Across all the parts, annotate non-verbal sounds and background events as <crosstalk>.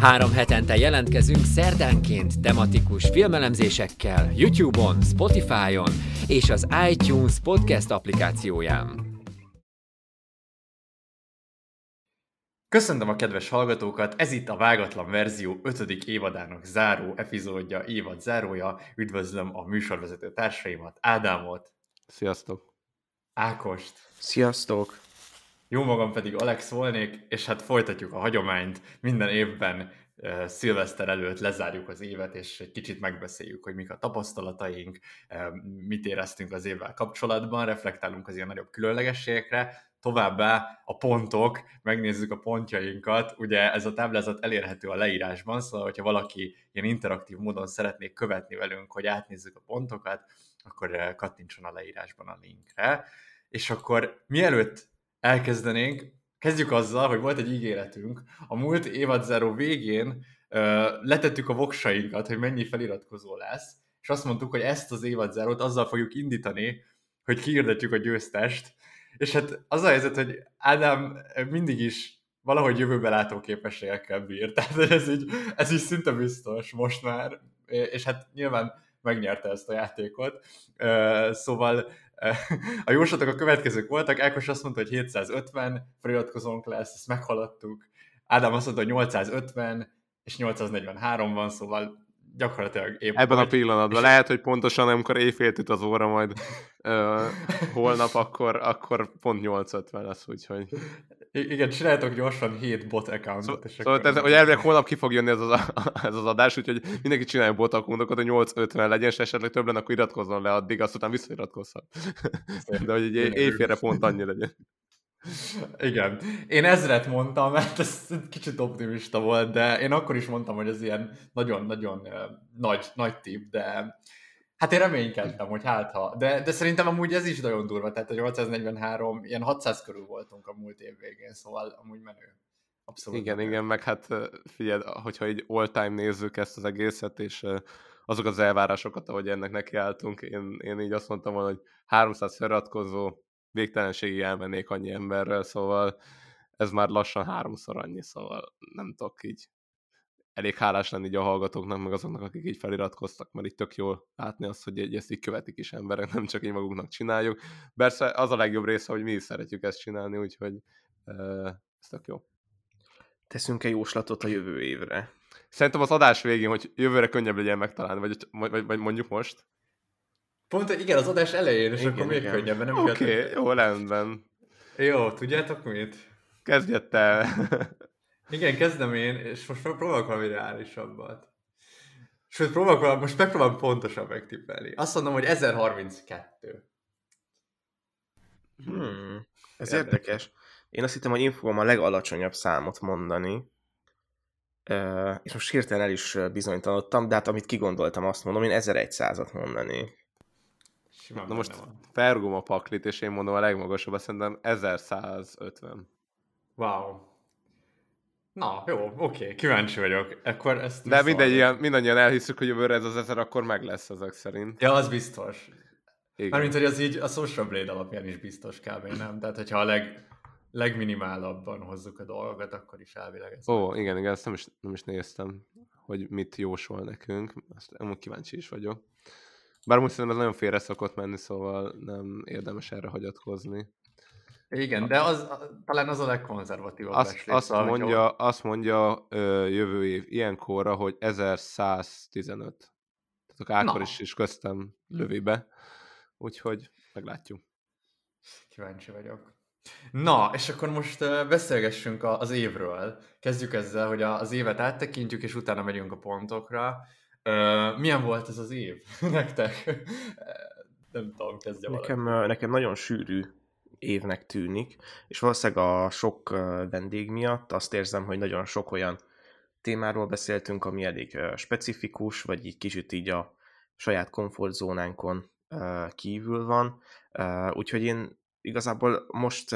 Három hetente jelentkezünk szerdánként tematikus filmelemzésekkel YouTube-on, Spotify-on és az iTunes podcast applikációján. Köszöntöm a kedves hallgatókat, ez itt a Vágatlan Verzió 5. évadának záró epizódja, évad zárója. Üdvözlöm a műsorvezető társaimat, Ádámot, Sziasztok! Ákost, Sziasztok! Jó magam pedig Alex volnék, és hát folytatjuk a hagyományt. Minden évben uh, szilveszter előtt lezárjuk az évet, és egy kicsit megbeszéljük, hogy mik a tapasztalataink, uh, mit éreztünk az évvel kapcsolatban, reflektálunk az ilyen nagyobb különlegességekre, Továbbá a pontok, megnézzük a pontjainkat, ugye ez a táblázat elérhető a leírásban, szóval hogyha valaki ilyen interaktív módon szeretné követni velünk, hogy átnézzük a pontokat, akkor kattintson a leírásban a linkre. És akkor mielőtt elkezdenénk, kezdjük azzal, hogy volt egy ígéretünk. A múlt évad záró végén uh, letettük a voksainkat, hogy mennyi feliratkozó lesz, és azt mondtuk, hogy ezt az évad zárót azzal fogjuk indítani, hogy kiirdetjük a győztest, és hát az a helyzet, hogy Ádám mindig is valahogy jövőbe látó képességekkel bír. <laughs> Tehát ez így, ez így szinte biztos most már, és hát nyilván megnyerte ezt a játékot. Szóval <laughs> a jóslatok a következők voltak, Ákos azt mondta, hogy 750 feliratkozónk lesz, ezt meghaladtuk. Ádám azt mondta, hogy 850, és 843 van, szóval gyakorlatilag épp Ebben a pillanatban. Lehet, hogy pontosan amikor éjfélt üt az óra majd uh, holnap, akkor, akkor pont 850 lesz, úgyhogy... I- igen, csináljátok gyorsan 7 bot accountot. Szó, és szóval, akkor... ez, hogy elvileg holnap ki fog jönni ez az, <laughs> ez az adás, úgyhogy mindenki csinálja bot accountokat, hogy 850 legyen, és esetleg több lenne, akkor iratkozzon le addig, azt után visszairatkozhat. De hogy egy éjfélre pont annyi legyen. Igen. Én ezret mondtam, mert ez kicsit optimista volt, de én akkor is mondtam, hogy ez ilyen nagyon-nagyon nagy, nagy tip, de hát én reménykedtem, hogy hát ha. De, de szerintem amúgy ez is nagyon durva, tehát a 843, ilyen 600 körül voltunk a múlt év végén, szóval amúgy menő. Abszolút Igen, menő. igen, meg hát figyelj, hogyha egy all-time nézzük ezt az egészet, és azok az elvárásokat, ahogy ennek nekiálltunk, én, én így azt mondtam volna, hogy 300 feliratkozó, végtelenségig elmennék annyi emberrel, szóval ez már lassan háromszor annyi, szóval nem tudok így elég hálás lenni így a hallgatóknak, meg azoknak, akik így feliratkoztak, mert így tök jól látni azt, hogy egy, ezt így követik is emberek, nem csak így magunknak csináljuk. Persze az a legjobb része, hogy mi is szeretjük ezt csinálni, úgyhogy ez tök jó. Teszünk egy jóslatot a jövő évre. Szerintem az adás végén, hogy jövőre könnyebb legyen megtalálni, vagy, vagy, vagy mondjuk most. Pont, igen, az adás elején, és Igen, akkor még igen. könnyebben. Nem Oké, kell- okay, jó, rendben. Jó, tudjátok mit? Kezdjed te. <laughs> Igen, kezdem én, és most próbálok valami reálisabbat. Sőt, próbálok most megpróbálom pontosan megtippelni. Azt mondom, hogy 1032. Hmm, ez Érdekes. érdekes. Én azt hittem, hogy én fogom a legalacsonyabb számot mondani. És most hirtelen el is bizonytalanodtam, de hát amit kigondoltam, azt mondom, én 1100-at mondani. Simán Na most van. felrugom a paklit, és én mondom a legmagasabb, szerintem 1150. Wow. Na, jó, oké, kíváncsi vagyok. Akkor ezt De mindegy, ilyen, mindannyian elhiszük, hogy jövőre ez az ezer akkor meg lesz ezek szerint. Ja, az biztos. Igen. Mármint, hogy az így a Social Blade alapján is biztos kb. nem? Tehát, hogyha a leg, legminimálabban hozzuk a dolgokat, akkor is elvileg ez. Ó, igen, igen, ezt nem is, nem is néztem, hogy mit jósol nekünk. Azt amúgy kíváncsi is vagyok. Bár most szerintem ez nagyon félre szokott menni, szóval nem érdemes erre hagyatkozni. Igen, de az, talán az a legkonzervatívabb Azt, becslés, azt, szóval, mondja, azt mondja ö, jövő év ilyenkorra, hogy 1115. Tehát akkor is, is köztem lövi be. Úgyhogy meglátjuk. Kíváncsi vagyok. Na, és akkor most beszélgessünk az évről. Kezdjük ezzel, hogy az évet áttekintjük, és utána megyünk a pontokra. Ö, Milyen volt ez az év <laughs> nektek? Nem tudom, kezdje valaki. Nekem, nekem nagyon sűrű évnek tűnik, és valószínűleg a sok vendég miatt azt érzem, hogy nagyon sok olyan témáról beszéltünk, ami elég specifikus, vagy így kicsit így a saját komfortzónánkon kívül van, úgyhogy én igazából most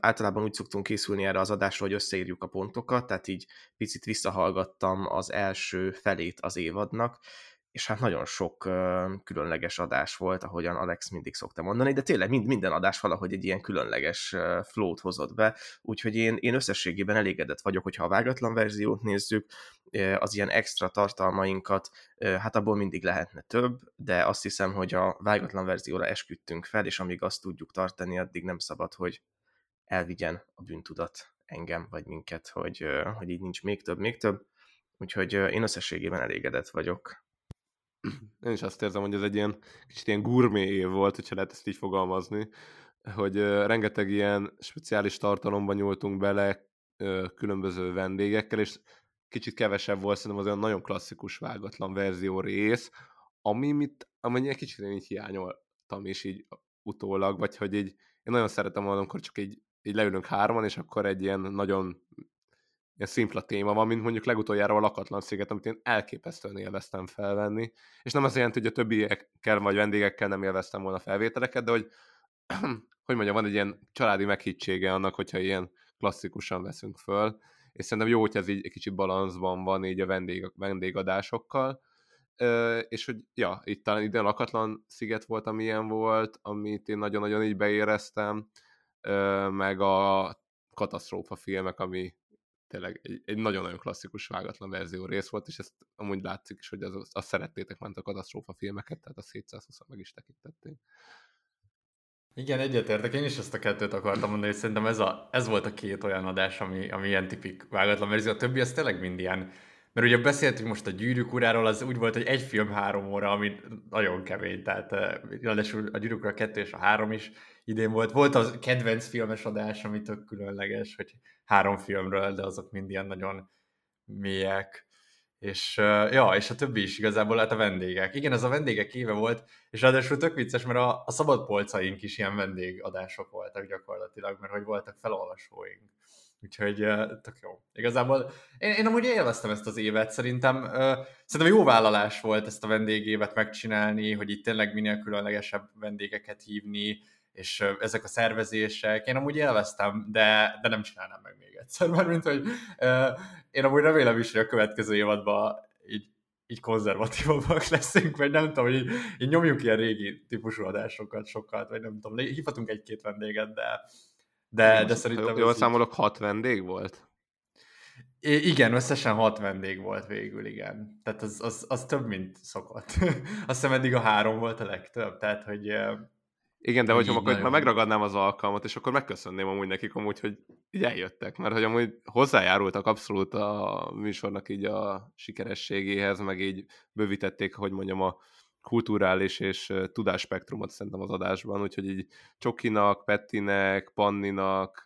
általában úgy szoktunk készülni erre az adásra, hogy összeírjuk a pontokat, tehát így picit visszahallgattam az első felét az évadnak, és hát nagyon sok különleges adás volt, ahogyan Alex mindig szokta mondani, de tényleg mind, minden adás valahogy egy ilyen különleges uh, flót hozott be, úgyhogy én, én összességében elégedett vagyok, hogyha a vágatlan verziót nézzük, az ilyen extra tartalmainkat, hát abból mindig lehetne több, de azt hiszem, hogy a vágatlan verzióra esküdtünk fel, és amíg azt tudjuk tartani, addig nem szabad, hogy elvigyen a bűntudat engem, vagy minket, hogy, hogy így nincs még több, még több, úgyhogy én összességében elégedett vagyok én is azt érzem, hogy ez egy ilyen kicsit ilyen gurmé év volt, hogyha lehet ezt így fogalmazni, hogy rengeteg ilyen speciális tartalomba nyúltunk bele különböző vendégekkel, és kicsit kevesebb volt szerintem az olyan nagyon klasszikus vágatlan verzió rész, ami mit, amennyi egy kicsit én így hiányoltam is így utólag, vagy hogy így én nagyon szeretem amikor csak így, így leülünk hárman, és akkor egy ilyen nagyon ilyen szimpla téma van, mint mondjuk legutoljára a Lakatlan sziget, amit én elképesztően élveztem felvenni. És nem az jelenti, hogy a többiekkel vagy vendégekkel nem élveztem volna felvételeket, de hogy, <clears throat> hogy mondjam, van egy ilyen családi meghittsége annak, hogyha ilyen klasszikusan veszünk föl. És szerintem jó, hogy ez így egy kicsit balanszban van így a vendég, vendégadásokkal. Ö, és hogy ja, itt talán ide Lakatlan sziget volt, amilyen volt, amit én nagyon-nagyon így beéreztem, ö, meg a katasztrófa filmek, ami tényleg egy, egy nagyon-nagyon klasszikus vágatlan verzió rész volt, és ezt amúgy látszik is, hogy az, azt szerettétek ment a katasztrófa filmeket, tehát a 720 meg is tekintették. Igen, egyetértek, én is ezt a kettőt akartam mondani, hogy szerintem ez, a, ez volt a két olyan adás, ami, ami ilyen tipik vágatlan verzió, a többi az tényleg mind ilyen, mert ugye beszéltünk most a gyűrűk uráról, az úgy volt, hogy egy film három óra, ami nagyon kemény, tehát ráadásul a gyűrűk ura kettő és a három is idén volt. Volt az kedvenc filmes adás, ami tök különleges, hogy három filmről, de azok mind ilyen nagyon mélyek. És ja, és a többi is igazából, hát a vendégek. Igen, ez a vendégek éve volt, és ráadásul tök vicces, mert a, a szabad polcaink is ilyen vendégadások voltak gyakorlatilag, mert hogy voltak felolvasóink. Úgyhogy tök jó. Igazából én, én amúgy élveztem ezt az évet, szerintem, szerintem jó vállalás volt ezt a vendégévet megcsinálni, hogy itt tényleg minél különlegesebb vendégeket hívni, és ezek a szervezések, én amúgy élveztem, de, de nem csinálnám meg még egyszer, <laughs> mert mint hogy uh, én amúgy remélem is, hogy a következő évadban így, így konzervatívabbak <laughs> leszünk, vagy nem tudom, hogy így, így nyomjuk ilyen régi típusú adásokat sokat, vagy nem tudom, hívhatunk egy-két vendéget, de, de, de szerintem... Jól számolok, így... hat vendég volt? I- igen, összesen hat vendég volt végül, igen. Tehát az, az, az több, mint szokott. <laughs> Azt hiszem eddig a három volt a legtöbb, tehát hogy igen, de hogyha akkor már megragadnám az alkalmat, és akkor megköszönném amúgy nekik amúgy, hogy így eljöttek, mert hogy amúgy hozzájárultak abszolút a műsornak így a sikerességéhez, meg így bővítették, hogy mondjam, a kulturális és tudásspektrumot szerintem az adásban, úgyhogy így Csokinak, Pettinek, Panninak,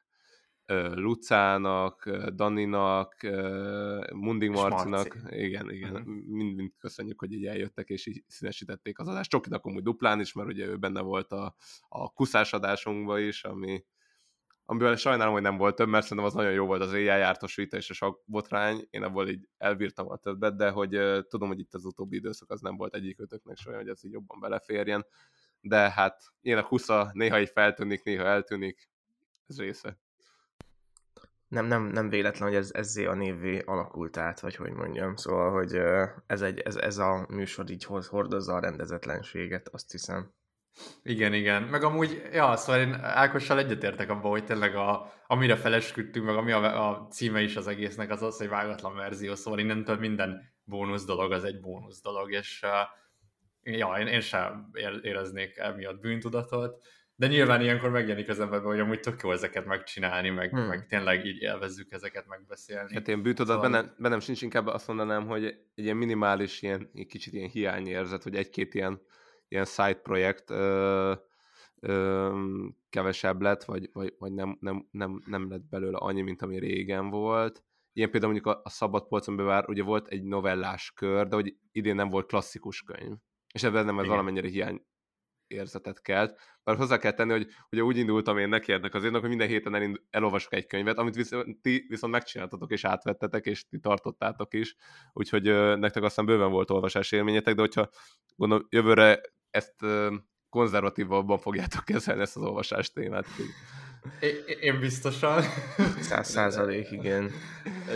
Lucának, Daninak, Munding Marcinak, igen, igen, uh-huh. mind, mind köszönjük, hogy így eljöttek és így színesítették az adást. Csokinak amúgy duplán is, mert ugye ő benne volt a, a kuszás adásunkban is, ami, amivel sajnálom, hogy nem volt több, mert szerintem az nagyon jó volt az éjjel jártos vita és a sok botrány, én abból így elbírtam a többet, de hogy uh, tudom, hogy itt az utóbbi időszak az nem volt egyik ötöknek soha, hogy ez így jobban beleférjen, de hát én a kusza néha így feltűnik, néha eltűnik, ez része nem, nem, nem véletlen, hogy ez ezzé a névvé alakult át, vagy hogy mondjam. Szóval, hogy ez, egy, ez, ez a műsor így hoz, hordozza a rendezetlenséget, azt hiszem. Igen, igen. Meg amúgy, ja, szóval én Ákossal egyetértek abban, hogy tényleg a, amire felesküdtünk, meg ami a, a címe is az egésznek, az az, hogy vágatlan verzió, szóval innentől minden bónusz dolog az egy bónusz dolog, és ja, én, én sem éreznék emiatt bűntudatot de nyilván ilyenkor megjelenik az emberben, hogy amúgy tök jó ezeket megcsinálni, meg, hmm. meg tényleg így élvezzük ezeket megbeszélni. Hát én bűtudat szóval... bennem, bennem sincs inkább azt mondanám, hogy egy ilyen minimális, ilyen, egy kicsit ilyen hiányérzet, hogy egy-két ilyen, ilyen side projekt ö, ö, kevesebb lett, vagy, vagy, vagy nem, nem, nem, nem lett belőle annyi, mint ami régen volt. Ilyen például mondjuk a, a szabad polcon bevár, ugye volt egy novellás kör, de hogy idén nem volt klasszikus könyv. És ebben nem ez valamennyire hiány, érzetet kelt. Bár hozzá kell tenni, hogy ugye úgy indultam én neki ennek az hogy minden héten elind, elolvasok egy könyvet, amit viszont, ti viszont megcsináltatok és átvettetek, és ti tartottátok is, úgyhogy ö, nektek aztán bőven volt olvasás élményetek, de hogyha gondolom jövőre ezt ö, konzervatívabban fogjátok kezelni ezt az olvasás témát. Én, én biztosan. Száz százalék, igen.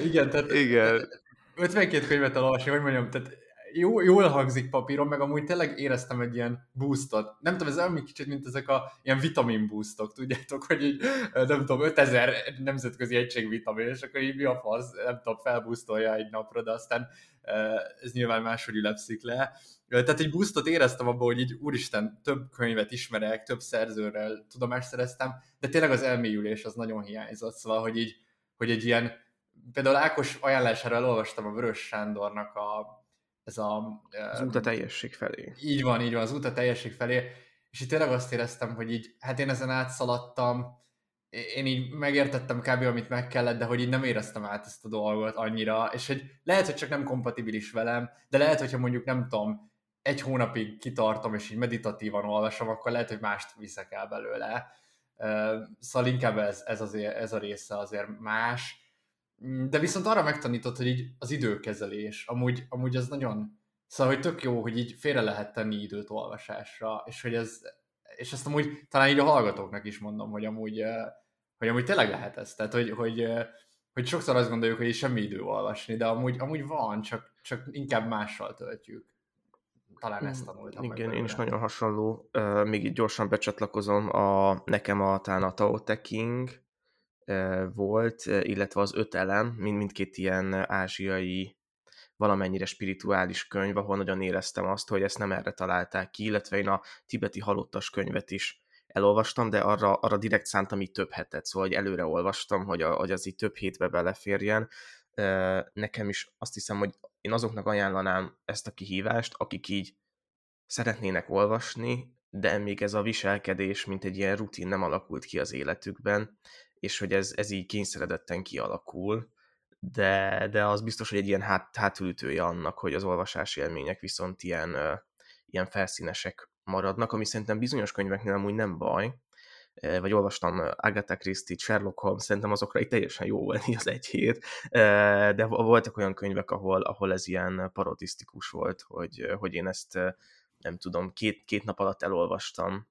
Igen, tehát Igen. 52 könyvet elolvasni, hogy mondjam, tehát jó, jól hangzik papíron, meg amúgy tényleg éreztem egy ilyen boostot. Nem tudom, ez olyan kicsit, mint ezek a ilyen vitamin boostok, tudjátok, hogy így, nem tudom, 5000 nemzetközi egység vitamin, és akkor így mi a fasz, nem tudom, felboostolja egy napra, de aztán ez nyilván máshogy ülepszik le. Tehát egy boostot éreztem abban, hogy így úristen, több könyvet ismerek, több szerzőrrel tudomást szereztem, de tényleg az elmélyülés az nagyon hiányzott, szóval, hogy így, hogy egy ilyen, például Ákos ajánlására elolvastam a Vörös Sándornak a, ez a... Az út a teljesség felé. Így van, így van, az út a teljesség felé, és itt tényleg azt éreztem, hogy így, hát én ezen átszaladtam, én így megértettem kb. amit meg kellett, de hogy így nem éreztem át ezt a dolgot annyira, és hogy lehet, hogy csak nem kompatibilis velem, de lehet, hogyha mondjuk nem tudom, egy hónapig kitartom, és így meditatívan olvasom, akkor lehet, hogy mást viszek el belőle. Szóval inkább ez, ez, azért, ez a része azért más. De viszont arra megtanított, hogy így az időkezelés, amúgy, amúgy ez nagyon, szóval, hogy tök jó, hogy így félre lehet tenni időt olvasásra, és hogy ez, és ezt amúgy talán így a hallgatóknak is mondom, hogy amúgy, hogy amúgy tényleg lehet ez, tehát hogy, hogy, hogy sokszor azt gondoljuk, hogy semmi idő olvasni, de amúgy, amúgy van, csak, csak inkább mással töltjük talán ezt tanultam. Igen, én is nagyon hasonló. Uh, még így gyorsan becsatlakozom, a, nekem a, talán a Tao Te King volt, illetve az öt elem, mind, mindkét ilyen ázsiai valamennyire spirituális könyv, ahol nagyon éreztem azt, hogy ezt nem erre találták ki, illetve én a tibeti halottas könyvet is elolvastam, de arra, arra direkt szántam így több hetet, szóval hogy előre olvastam, hogy, a, hogy az így több hétbe beleférjen. Nekem is azt hiszem, hogy én azoknak ajánlanám ezt a kihívást, akik így szeretnének olvasni, de még ez a viselkedés, mint egy ilyen rutin nem alakult ki az életükben, és hogy ez, ez így kényszeredetten kialakul, de, de az biztos, hogy egy ilyen hát, hátulütője annak, hogy az olvasási élmények viszont ilyen, ilyen felszínesek maradnak, ami szerintem bizonyos könyveknél amúgy nem baj, vagy olvastam Agatha Christie, Sherlock Holmes, szerintem azokra itt teljesen jó volt <laughs> az egy hét, de voltak olyan könyvek, ahol, ahol ez ilyen parodisztikus volt, hogy, hogy én ezt nem tudom, két, két nap alatt elolvastam,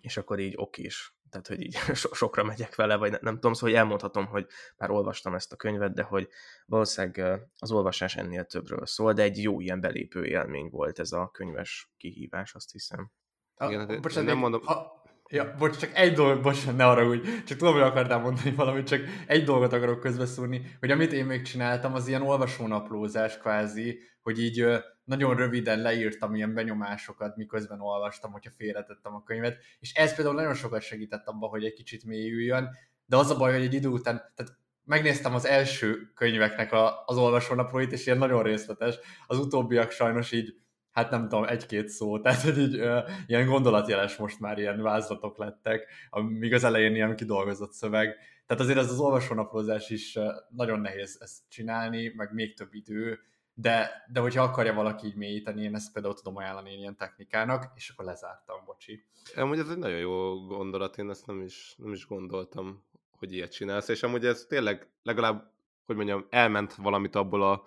és akkor így okés, tehát hogy így <laughs> so- sokra megyek vele, vagy nem, nem tudom, szóval hogy elmondhatom, hogy már olvastam ezt a könyvet, de hogy valószínűleg az olvasás ennél többről szól, de egy jó ilyen belépő élmény volt ez a könyves kihívás, azt hiszem. Igen, hát bocsánat, nem mondom... Ha, Ja, bocs, csak egy dolog, bocs, ne arra úgy, csak tudom, hogy akartál mondani valamit, csak egy dolgot akarok közbeszúrni, hogy amit én még csináltam, az ilyen olvasónaplózás kvázi, hogy így nagyon röviden leírtam ilyen benyomásokat, miközben olvastam, hogyha félretettem a könyvet, és ez például nagyon sokat segített abban, hogy egy kicsit mélyüljön, de az a baj, hogy egy idő után, tehát megnéztem az első könyveknek a, az olvasónaplóit, és ilyen nagyon részletes, az utóbbiak sajnos így hát nem tudom, egy-két szó, <laughs> tehát hogy így uh, ilyen gondolatjeles most már ilyen vázlatok lettek, míg az elején ilyen kidolgozott szöveg. Tehát azért ez az olvasónaplózás is nagyon nehéz ezt csinálni, meg még több idő, de, de hogyha akarja valaki így mélyíteni, én ezt például tudom ajánlani ilyen technikának, és akkor lezártam, bocsi. Amúgy ez egy nagyon jó gondolat, én ezt nem is, nem is gondoltam, hogy ilyet csinálsz, és amúgy ez tényleg legalább, hogy mondjam, elment valamit abból a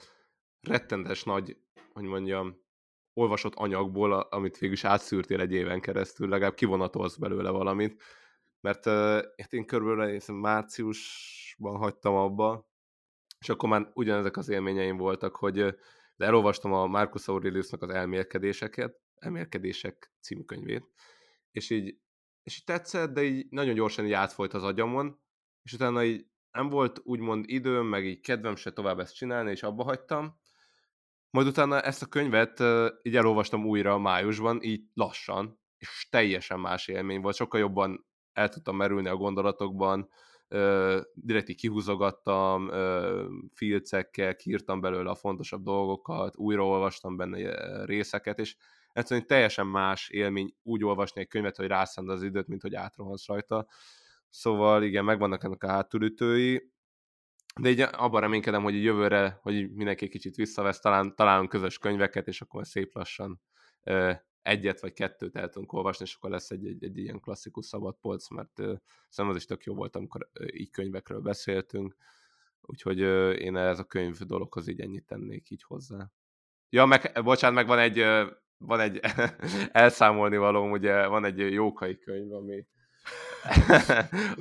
rettenetes nagy, hogy mondjam, olvasott anyagból, amit végül is átszűrtél egy éven keresztül, legalább kivonatolsz belőle valamit, mert uh, én körülbelül én márciusban hagytam abba, és akkor már ugyanezek az élményeim voltak, hogy de elolvastam a Marcus Aureliusnak az elmélkedéseket, elmélkedések című könyvét, és így, és így tetszett, de így nagyon gyorsan így átfolyt az agyamon, és utána így nem volt úgymond időm, meg így kedvem se tovább ezt csinálni, és abba hagytam, majd utána ezt a könyvet így elolvastam újra májusban, így lassan, és teljesen más élmény volt, sokkal jobban el tudtam merülni a gondolatokban, direkt így kihúzogattam, filcekkel, kiírtam belőle a fontosabb dolgokat, újraolvastam benne részeket, és egyszerűen teljesen más élmény úgy olvasni egy könyvet, hogy rászánd az időt, mint hogy átrohansz rajta. Szóval igen, megvannak ennek a hátulütői, de így abban reménykedem, hogy jövőre, hogy mindenki kicsit visszavesz, talán találunk közös könyveket, és akkor szép lassan egyet vagy kettőt el tudunk olvasni, és akkor lesz egy, egy, egy ilyen klasszikus szabadpolc, mert szerintem az is tök jó volt, amikor így könyvekről beszéltünk, úgyhogy én ez a könyv dologhoz így ennyit tennék így hozzá. Ja, meg, bocsánat, meg van egy van egy <laughs> elszámolni való, ugye van egy jókai könyv, ami,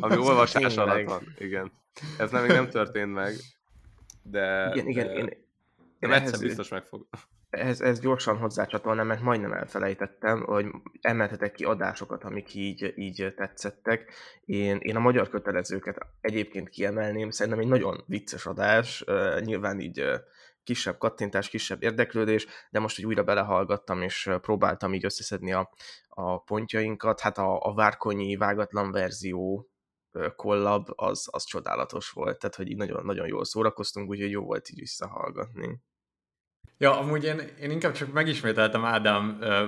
ami olvasás alatt van. Igen. Ez nem, még nem történt meg, de... Igen, igen, de, én, de én egyszer ehhez, biztos meg fog. ehhez, ehhez gyorsan hozzácsatolnám, mert majdnem elfelejtettem, hogy emeltetek ki adásokat, amik így, így tetszettek. Én, én a magyar kötelezőket egyébként kiemelném, szerintem egy nagyon vicces adás, nyilván így kisebb kattintás, kisebb érdeklődés, de most, hogy újra belehallgattam, és próbáltam így összeszedni a, a pontjainkat, hát a, a Várkonyi vágatlan verzió kollab, az, az csodálatos volt, tehát hogy így nagyon, nagyon jól szórakoztunk, úgyhogy jó volt így visszahallgatni. Ja, amúgy én, én inkább csak megismételtem Ádám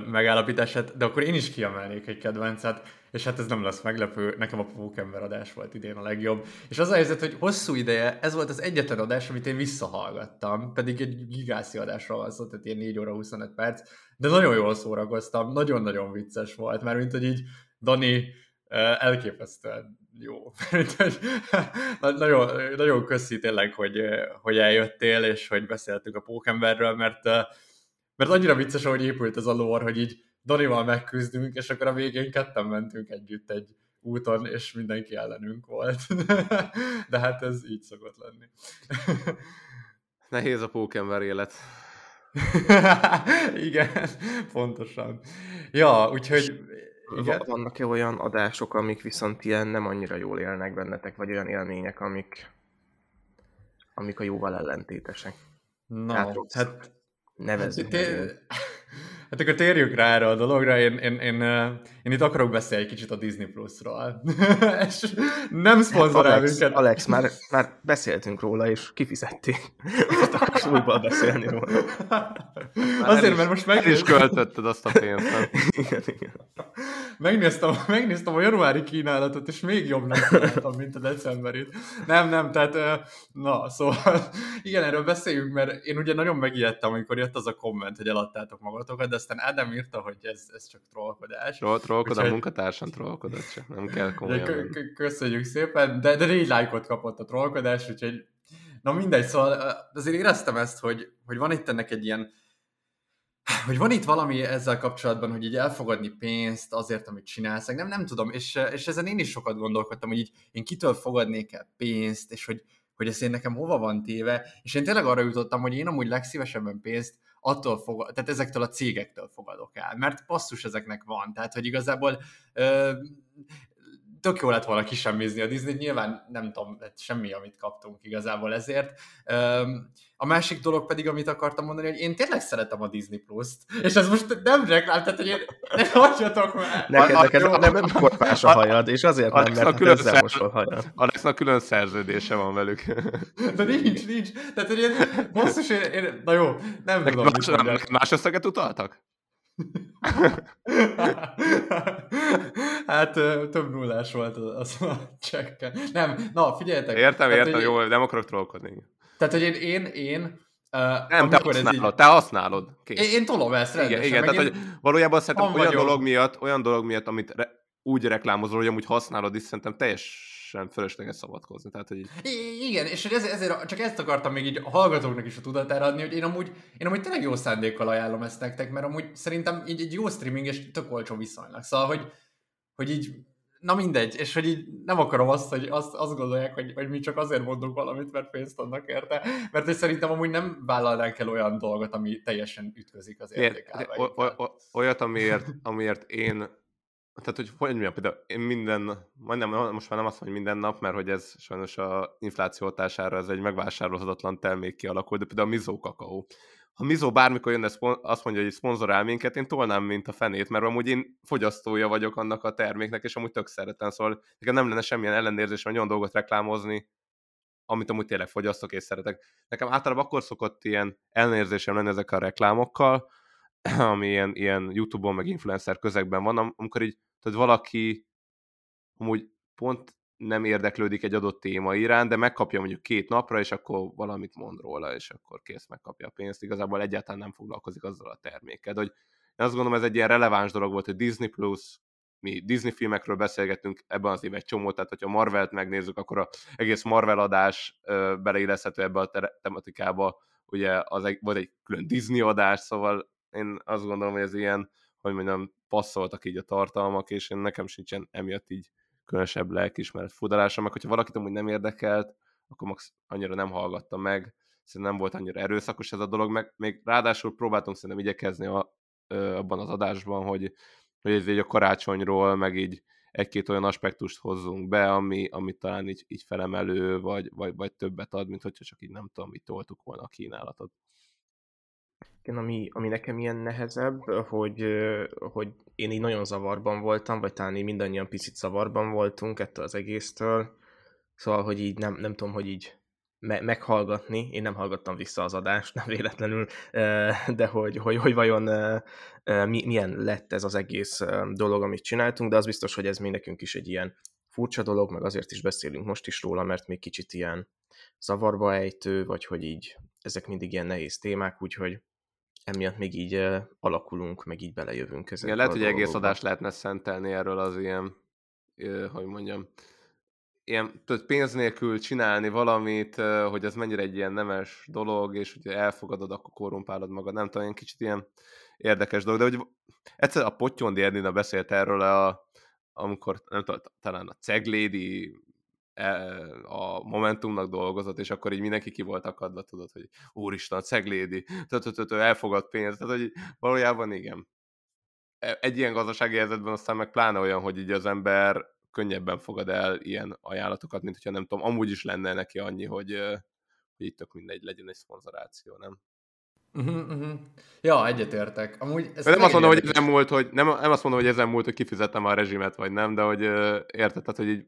megállapítását, de akkor én is kiemelnék egy kedvencet, és hát ez nem lesz meglepő, nekem a Pókember adás volt idén a legjobb. És az a helyzet, hogy hosszú ideje ez volt az egyetlen adás, amit én visszahallgattam, pedig egy gigászi adásról van szó, tehát ilyen 4 óra 25 perc, de nagyon jól szórakoztam, nagyon-nagyon vicces volt, mert mint hogy így Dani elképesztően jó. <laughs> <laughs> nagyon, nagyon köszi tényleg, hogy, hogy eljöttél, és hogy beszéltünk a pókemberről, mert, mert annyira vicces, ahogy épült ez a lore, hogy így Danival megküzdünk, és akkor a végén ketten mentünk együtt egy úton, és mindenki ellenünk volt. <laughs> De hát ez így szokott lenni. <laughs> Nehéz a pókember élet. <laughs> Igen, pontosan. Ja, úgyhogy igen? Vannak-e olyan adások, amik viszont ilyen nem annyira jól élnek bennetek, vagy olyan élmények, amik, amik a jóval ellentétesek? Na, hát, hát nevezzük. Hát, Hát akkor térjük rá erre a dologra, én, én, én, én itt akarok beszélni egy kicsit a Disney Plus-ról. <laughs> és nem szponzorál Alex, minket. Alex, már, már beszéltünk róla, és kifizették. Most akarsz újból beszélni róla. Azért, mert most meg is költötted azt a pénzt. Nem? igen, igen. Megnéztem, <laughs> megnéztem a januári kínálatot, és még jobbnak találtam, mint a decemberit. Nem, nem, tehát, na, szóval, <laughs> igen, erről beszéljünk, mert én ugye nagyon megijedtem, amikor jött az a komment, hogy eladtátok magatokat, de aztán Ádám írta, hogy ez, ez csak trollkodás. Troll, trollkod, a munkatársam trollkodott, csak nem kell komolyan. Köszönjük szépen, de, de négy lájkot kapott a trollkodás, úgyhogy na mindegy, szóval azért éreztem ezt, hogy, hogy van itt ennek egy ilyen hogy van itt valami ezzel kapcsolatban, hogy így elfogadni pénzt azért, amit csinálsz, nem, nem tudom, és, és ezen én is sokat gondolkodtam, hogy így én kitől fogadnék el pénzt, és hogy, hogy ez én nekem hova van téve, és én tényleg arra jutottam, hogy én amúgy legszívesebben pénzt attól fogad, tehát ezektől a cégektől fogadok el, mert passzus ezeknek van, tehát hogy igazából ö, tök jó lett volna kisemmizni a Disney, nyilván nem tudom, semmi, amit kaptunk igazából ezért. A másik dolog pedig, amit akartam mondani, hogy én tényleg szeretem a Disney Plus-t, és ez most nem reklám, tehát hogy én ne hagyjatok már. Neked, a, neked nem, nem korpás a hajad, és azért nem, mert külön ezzel mosol hajad. Alexnak külön szerződése van velük. De nincs, nincs. Tehát, hogy én, basszus, én, én, na jó, nem tudom. Más, más összeget utaltak? <laughs> hát több nullás volt az a csekken. Nem, na figyeljetek. Értem, tehát, értem, hogy... jó, nem akarok trollkodni. Tehát, hogy én, én, én uh, nem, te használod, így... te használod. Kész. Én, én tolom ezt rendesen. Igen, igen tehát, hogy valójában szerintem olyan dolog, miatt, olyan dolog miatt, amit re, úgy reklámozol, hogy amúgy használod is, szerintem teljesen fölösleges szabadkozni. Tehát, hogy így... I- igen, és hogy ezért, ezért, csak ezt akartam még így a hallgatóknak is a tudatára adni, hogy én amúgy, én amúgy tényleg jó szándékkal ajánlom ezt nektek, mert amúgy szerintem így egy jó streaming és tök olcsó viszonylag. Szóval, hogy, hogy így na mindegy, és hogy így nem akarom azt, hogy azt, azt gondolják, hogy, hogy mi csak azért mondunk valamit, mert pénzt adnak érte, mert hogy szerintem amúgy nem vállalnánk el olyan dolgot, ami teljesen ütközik az értékelve. Olyat, amiért, amiért én tehát, hogy hogy mondjam, például én minden, majdnem, most már nem azt mondom, hogy minden nap, mert hogy ez sajnos a infláció hatására ez egy megvásárolhatatlan termék kialakult, de például a mizó kakaó ha Mizó bármikor jönne, azt mondja, hogy szponzorál minket, én tolnám, mint a fenét, mert amúgy én fogyasztója vagyok annak a terméknek, és amúgy tök szeretem, szóval nekem nem lenne semmilyen ellenérzés, hogy olyan dolgot reklámozni, amit amúgy tényleg fogyasztok és szeretek. Nekem általában akkor szokott ilyen ellenérzésem lenni ezek a reklámokkal, <clears throat> ami ilyen, ilyen YouTube-on, meg influencer közegben van, amikor így, tehát valaki amúgy pont nem érdeklődik egy adott téma iránt, de megkapja mondjuk két napra, és akkor valamit mond róla, és akkor kész, megkapja a pénzt. Igazából egyáltalán nem foglalkozik azzal a termékkel. De hogy én azt gondolom, ez egy ilyen releváns dolog volt, hogy Disney Plus, mi Disney filmekről beszélgetünk ebben az évben egy csomót, tehát hogyha Marvelt megnézzük, akkor az egész Marvel adás beleilleszthető ebbe a tematikába, ugye az egy, volt egy külön Disney adás, szóval én azt gondolom, hogy ez ilyen, hogy mondjam, passzoltak így a tartalmak, és én nekem sincsen emiatt így különösebb lelkismeret fudalása, meg hogyha valakit amúgy nem érdekelt, akkor max annyira nem hallgatta meg, szerintem nem volt annyira erőszakos ez a dolog, meg még ráadásul próbáltunk szerintem igyekezni a, ö, abban az adásban, hogy, hogy ez így a karácsonyról, meg így egy-két olyan aspektust hozzunk be, ami, ami talán így, így felemelő, vagy, vagy, vagy többet ad, mint hogyha csak így nem tudom, így toltuk volna a kínálatot. Igen, ami, ami nekem ilyen nehezebb, hogy, hogy én így nagyon zavarban voltam, vagy talán így mindannyian picit zavarban voltunk ettől az egésztől, szóval, hogy így nem, nem tudom, hogy így me- meghallgatni, én nem hallgattam vissza az adást, nem véletlenül, de hogy, hogy, hogy vajon milyen lett ez az egész dolog, amit csináltunk, de az biztos, hogy ez még nekünk is egy ilyen furcsa dolog, meg azért is beszélünk most is róla, mert még kicsit ilyen zavarba ejtő, vagy hogy így ezek mindig ilyen nehéz témák, úgyhogy emiatt még így alakulunk, meg így belejövünk ezekbe Igen, lehet, hogy egész adást lehetne szentelni erről az ilyen, hogy mondjam, ilyen tudod, pénz nélkül csinálni valamit, hogy ez mennyire egy ilyen nemes dolog, és hogy elfogadod, akkor korrumpálod magad. Nem tudom, ilyen kicsit ilyen érdekes dolog, de hogy egyszer a Pottyondi Edina beszélt erről, a, amikor nem tudom, talán a Ceglédi a Momentumnak dolgozott, és akkor így mindenki ki volt akadva, tudod, hogy úristen, a Ceglédi, elfogad pénzt, tehát hogy valójában igen. E, egy ilyen gazdasági helyzetben aztán meg pláne olyan, hogy így az ember könnyebben fogad el ilyen ajánlatokat, mint hogyha nem tudom, amúgy is lenne neki annyi, hogy, hogy itt tök mindegy legyen egy szponzoráció, nem? Uh-huh, uh-huh. Ja, egyetértek. Amúgy ez nem azt mondom, hogy ezen múlt, hogy nem, nem azt mondom, hogy ezen múlt, hogy kifizettem a rezsimet, vagy nem, de hogy uh, érted, tehát, hogy így...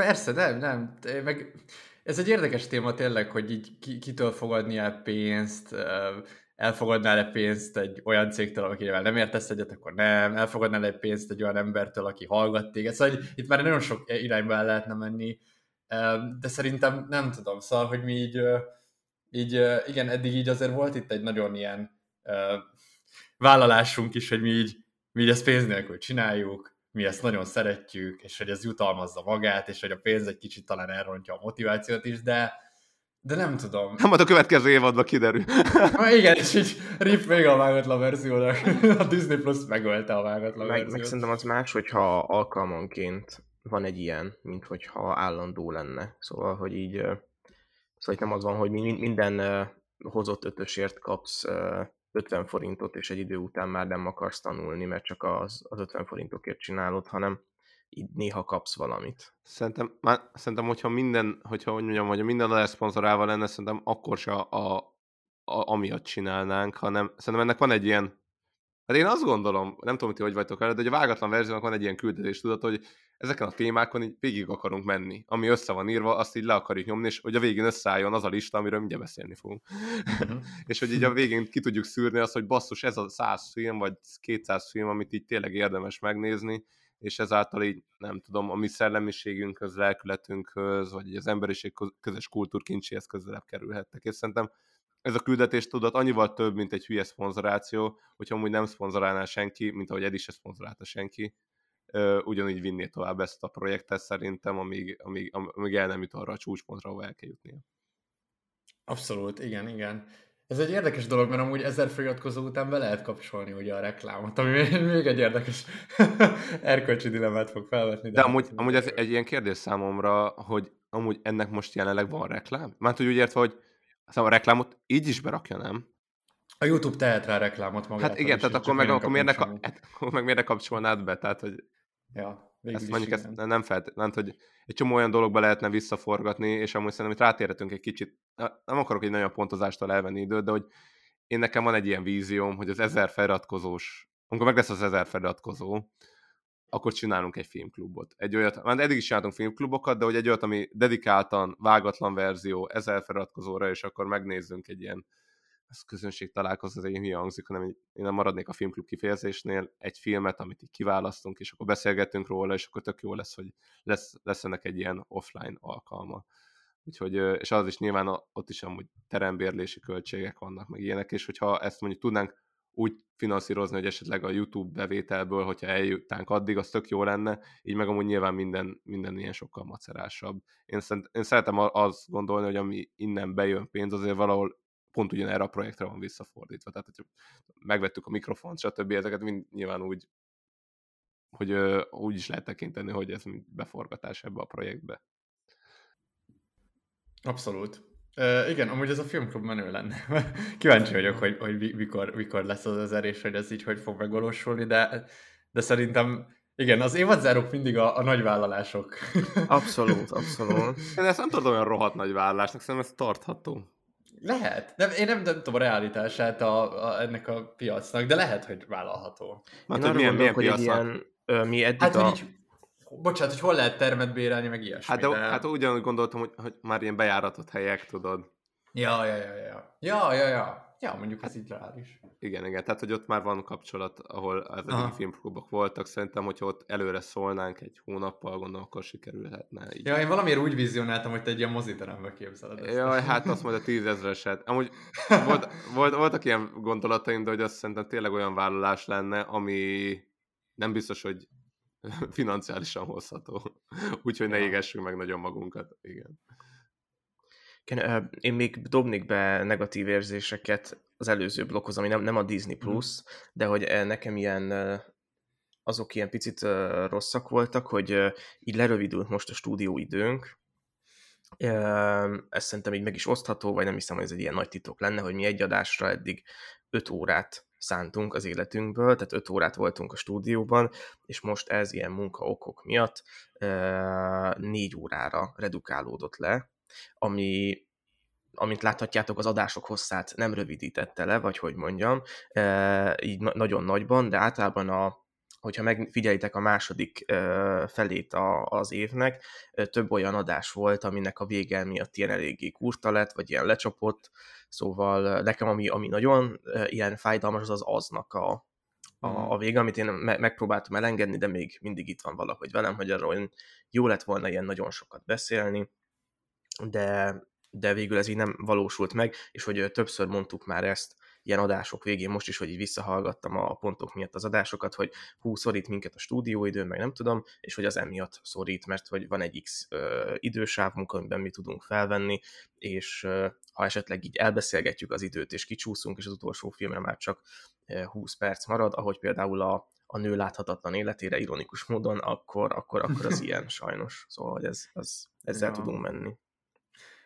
Persze, nem, nem. Meg ez egy érdekes téma tényleg, hogy így ki, kitől fogadni pénzt, elfogadnál-e pénzt egy olyan cégtől, akivel nem értesz egyet, akkor nem, elfogadnál-e pénzt egy olyan embertől, aki hallgat téged. Szóval itt már nagyon sok irányba el lehetne menni, de szerintem nem tudom, szóval, hogy mi így, így igen, eddig így azért volt itt egy nagyon ilyen vállalásunk is, hogy mi így, mi így ezt pénz nélkül csináljuk, mi ezt nagyon szeretjük, és hogy ez jutalmazza magát, és hogy a pénz egy kicsit talán elrontja a motivációt is, de, de nem tudom. Nem, a következő évadban kiderül. <laughs> Na, igen, és így rip még a vágatlan verziónak. A Disney Plus megölte a vágatlan meg, verziót. Meg szerintem az más, hogyha alkalmanként van egy ilyen, mint hogyha állandó lenne. Szóval, hogy így szóval nem az van, hogy minden hozott ötösért kapsz 50 forintot, és egy idő után már nem akarsz tanulni, mert csak az, az 50 forintokért csinálod, hanem így néha kapsz valamit. Szerintem, már, szerintem hogyha minden, hogyha hogy mondjam, hogy minden adás szponzorával lenne, szerintem akkor se a, a, a, amiatt csinálnánk, hanem szerintem ennek van egy ilyen Hát én azt gondolom, nem tudom, hogy hogy vagytok vele, de hogy a vágatlan verziónak van egy ilyen küldetés tudat, hogy ezeken a témákon így végig akarunk menni. Ami össze van írva, azt így le akarjuk nyomni, és hogy a végén összeálljon az a lista, amiről mindjárt beszélni fogunk. Uh-huh. <laughs> és hogy így a végén ki tudjuk szűrni azt, hogy basszus, ez a 100 film, vagy 200 film, amit így tényleg érdemes megnézni, és ezáltal így, nem tudom, a mi szellemiségünkhöz, lelkületünkhöz, vagy az emberiség közös kultúrkincséhez közelebb kerülhettek. És szerintem ez a küldetés tudat annyival több, mint egy hülye szponzoráció, hogyha amúgy nem szponzorálná senki, mint ahogy Edi se szponzorálta senki, ugyanígy vinné tovább ezt a projektet szerintem, amíg, amíg, amíg el nem jut arra a csúcspontra, ahol el kell jutnia. Abszolút, igen, igen. Ez egy érdekes dolog, mert amúgy ezer feliratkozó után be lehet kapcsolni ugye a reklámot, ami még egy érdekes <laughs> erkölcsi dilemmát fog felvetni. De, de amúgy, amúgy ez egy ilyen kérdés számomra, hogy amúgy ennek most jelenleg van reklám? Mert hogy úgy értve, hogy Szóval a reklámot így is berakja, nem? A YouTube tehet rá reklámot magát. Hát igen, tehát akkor meg, akkor, miért ne, hát, akkor meg miért ne kapcsolnád be? Tehát, hogy ja, ezt mondjuk ezt nem feltétlenül, hogy egy csomó olyan dologba lehetne visszaforgatni, és amúgy szerintem itt rátérhetünk egy kicsit, nem akarok egy nagyon pontozástól elvenni időt, de hogy én nekem van egy ilyen vízióm, hogy az ezer feliratkozós, amikor meg lesz az ezer feliratkozó, akkor csinálunk egy filmklubot. Egy olyat, már eddig is csináltunk filmklubokat, de hogy egy olyat, ami dedikáltan, vágatlan verzió, ezer feliratkozóra, és akkor megnézzünk egy ilyen ez közönség találkozó, egy hülye hangzik, hanem én nem maradnék a filmklub kifejezésnél, egy filmet, amit így kiválasztunk, és akkor beszélgetünk róla, és akkor tök jó lesz, hogy lesz, lesz ennek egy ilyen offline alkalma. Úgyhogy, és az is nyilván ott is amúgy terembérlési költségek vannak, meg ilyenek, és hogyha ezt mondjuk tudnánk úgy finanszírozni, hogy esetleg a YouTube bevételből, hogyha eljutnánk addig, az tök jó lenne, így meg amúgy nyilván minden, minden ilyen sokkal macerásabb. Én, szent, én szeretem azt gondolni, hogy ami innen bejön pénz, azért valahol pont ugyanerre a projektre van visszafordítva. Tehát, hogy megvettük a mikrofont, stb. ezeket mind nyilván úgy, hogy ö, úgy is lehet tekinteni, hogy ez beforgatás ebbe a projektbe. Abszolút. Uh, igen, amúgy ez a filmklub menő lenne. <laughs> Kíváncsi vagyok, hogy, hogy mikor, mikor lesz az ezer, és hogy ez így hogy fog megvalósulni, de, de szerintem igen, az évadzárok mindig a, a nagy vállalások. <laughs> Abszolút, abszolút. Én ezt nem tudom olyan rohadt nagy vállalásnak, szerintem ez tartható. Lehet. De én nem, nem tudom a realitását a, a, ennek a piacnak, de lehet, hogy vállalható. Hát, Én hogy milyen, milyen hogy piacnak? ilyen, ö, mi eddig Hát, a... hogy így, bocsánat, hogy hol lehet termet bérelni, meg ilyesmi. Hát, de, de... hát ugyanúgy gondoltam, hogy, hogy már ilyen bejáratott helyek, tudod. Ja, ja, ja, ja. Ja, ja, ja. Ja, mondjuk ez így reális. Igen, igen, tehát hogy ott már van kapcsolat, ahol az eddigi filmklubok voltak, szerintem, hogyha ott előre szólnánk egy hónappal, gondolom, akkor sikerülhetne. Így. Ja, én valamiért úgy vizionáltam, hogy te egy ilyen moziterembe képzeled ezt. Jaj, hát azt majd a tízezreset. Amúgy <laughs> volt, volt, voltak ilyen gondolataim, de hogy azt szerintem tényleg olyan vállalás lenne, ami nem biztos, hogy <laughs> financiálisan hozható. Úgyhogy ne égessünk meg nagyon magunkat. Igen. Én még dobnék be negatív érzéseket az előző blokkhoz, ami nem, nem a Disney Mhm. Plus, de hogy nekem ilyen azok ilyen picit rosszak voltak, hogy így lerövidült most a stúdióidőnk. Ez szerintem így meg is osztható, vagy nem hiszem, hogy ez egy ilyen nagy titok lenne, hogy mi egy adásra eddig 5 órát szántunk az életünkből, tehát 5 órát voltunk a stúdióban, és most ez ilyen munkaokok miatt 4 órára redukálódott le, ami, amint láthatjátok, az adások hosszát nem rövidítette le, vagy hogy mondjam, így na- nagyon nagyban, de általában a, hogyha megfigyelitek a második felét a, az évnek, több olyan adás volt, aminek a vége miatt ilyen eléggé kurta lett, vagy ilyen lecsapott, szóval nekem ami, ami nagyon ilyen fájdalmas, az az aznak a, a, a vége, amit én me- megpróbáltam elengedni, de még mindig itt van valahogy velem, hogy arról jó lett volna ilyen nagyon sokat beszélni, de, de végül ez így nem valósult meg, és hogy többször mondtuk már ezt ilyen adások végén, most is, hogy így visszahallgattam a pontok miatt az adásokat, hogy hú, szorít minket a stúdióidő, meg nem tudom, és hogy az emiatt szorít, mert hogy van egy X ö, idősávunk, amiben mi tudunk felvenni, és ö, ha esetleg így elbeszélgetjük az időt, és kicsúszunk, és az utolsó filmre már csak ö, 20 perc marad, ahogy például a, a nő láthatatlan életére ironikus módon, akkor, akkor, akkor az <laughs> ilyen sajnos. Szóval hogy ez, ez, ezzel Ja. tudunk menni.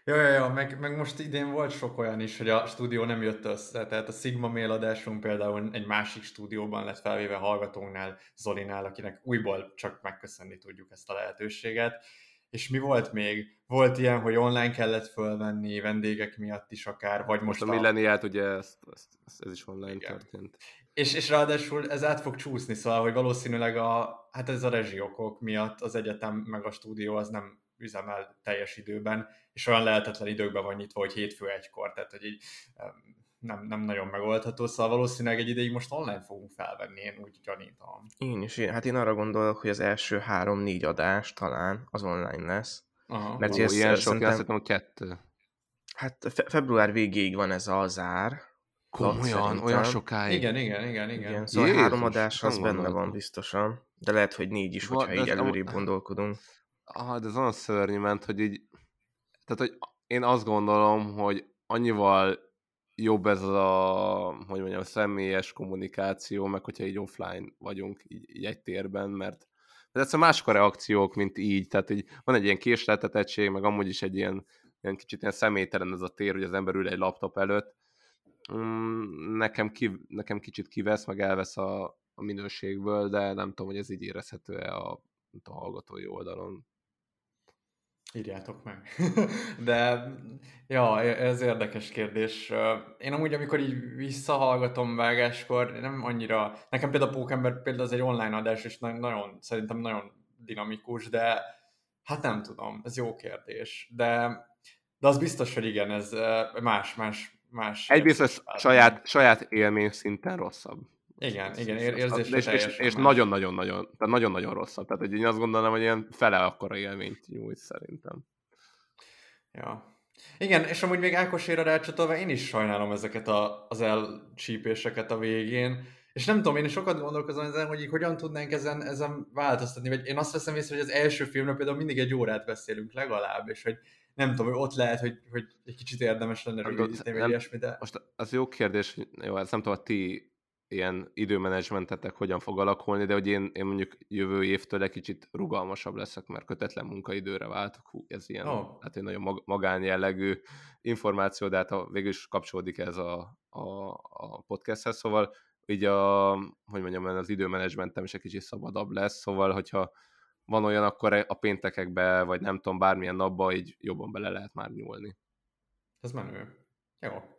Ja, ja, ja, meg, meg most idén volt sok olyan is, hogy a stúdió nem jött össze, tehát a Sigma mail adásunk például egy másik stúdióban lett felvéve hallgatónknál, Zolinál, akinek újból csak megköszönni tudjuk ezt a lehetőséget. És mi volt még? Volt ilyen, hogy online kellett fölvenni, vendégek miatt is akár, vagy most, Most a milleniát ugye ezt, ezt, ezt, ez is online Igen. történt. És, és ráadásul ez át fog csúszni, szóval, hogy valószínűleg a, hát ez a rezsiokok miatt az egyetem meg a stúdió az nem üzemel teljes időben, és olyan lehetetlen időkben van nyitva, hogy hétfő egykor, tehát hogy így em, nem, nem nagyon megoldható, szóval valószínűleg egy ideig most online fogunk felvenni, én úgy gyanítom. Én is, én, hát én arra gondolok, hogy az első három-négy adás talán az online lesz. Aha. Mert Ó, ilyen sok, szerintem- azt hittem, hogy kettő. Hát fe- február végéig van ez a zár. Komolyan, olyan sokáig. Igen, igen, igen, igen. Igen, szóval Jézus, három adás az benne van biztosan, de lehet, hogy négy is, Va- hogyha de így előrébb gondolkodunk. Ah, de ez olyan szörnyű ment, hogy így... Tehát, hogy én azt gondolom, hogy annyival jobb ez a, hogy mondjam, személyes kommunikáció, meg hogyha így offline vagyunk így, így egy térben, mert mert egyszerűen mások a reakciók, mint így, tehát így van egy ilyen késleltetettség, meg amúgy is egy ilyen, ilyen kicsit ilyen személytelen ez a tér, hogy az ember ül egy laptop előtt. Mm, nekem, ki, nekem kicsit kivesz, meg elvesz a, a minőségből, de nem tudom, hogy ez így érezhető-e a, a hallgatói oldalon. Írjátok meg. <laughs> De, ja, ez érdekes kérdés. Én amúgy, amikor így visszahallgatom vágáskor, nem annyira... Nekem például a Pókember például az egy online adás, és nagyon, szerintem nagyon dinamikus, de hát nem tudom, ez jó kérdés. De, de az biztos, hogy igen, ez más, más, más... Egy biztos saját, saját élmény szinten rosszabb. Igen, igen, ér- érzésre és, és, és nagyon-nagyon-nagyon, tehát nagyon-nagyon rosszabb. Tehát, hogy én azt gondolom, hogy ilyen fele akkora élményt nyújt szerintem. Ja. Igen, és amúgy még Ákosére rácsatolva én is sajnálom ezeket a, az elcsípéseket a végén, és nem tudom, én sokat gondolkozom ezen, hogy így hogyan tudnánk ezen, ezen változtatni, vagy én azt veszem észre, hogy az első filmről például mindig egy órát beszélünk legalább, és hogy nem tudom, ott lehet, hogy, hogy egy kicsit érdemes lenne rövidíteni, vagy ilyesmi, de... Most az jó kérdés, hogy jó, ez nem tudom, a ti ilyen időmenedzsmentetek hogyan fog alakulni, de hogy én, én mondjuk jövő évtől egy kicsit rugalmasabb leszek, mert kötetlen munkaidőre váltok. Hú, ez ilyen, oh. hát egy nagyon magánjellegű információ, de hát a, végül is kapcsolódik ez a, a, a podcasthez, szóval így a, hogy mondjam, az időmenedzsmentem is egy kicsit szabadabb lesz, szóval hogyha van olyan, akkor a péntekekbe, vagy nem tudom, bármilyen napba így jobban bele lehet már nyúlni. Ez menő. Jó.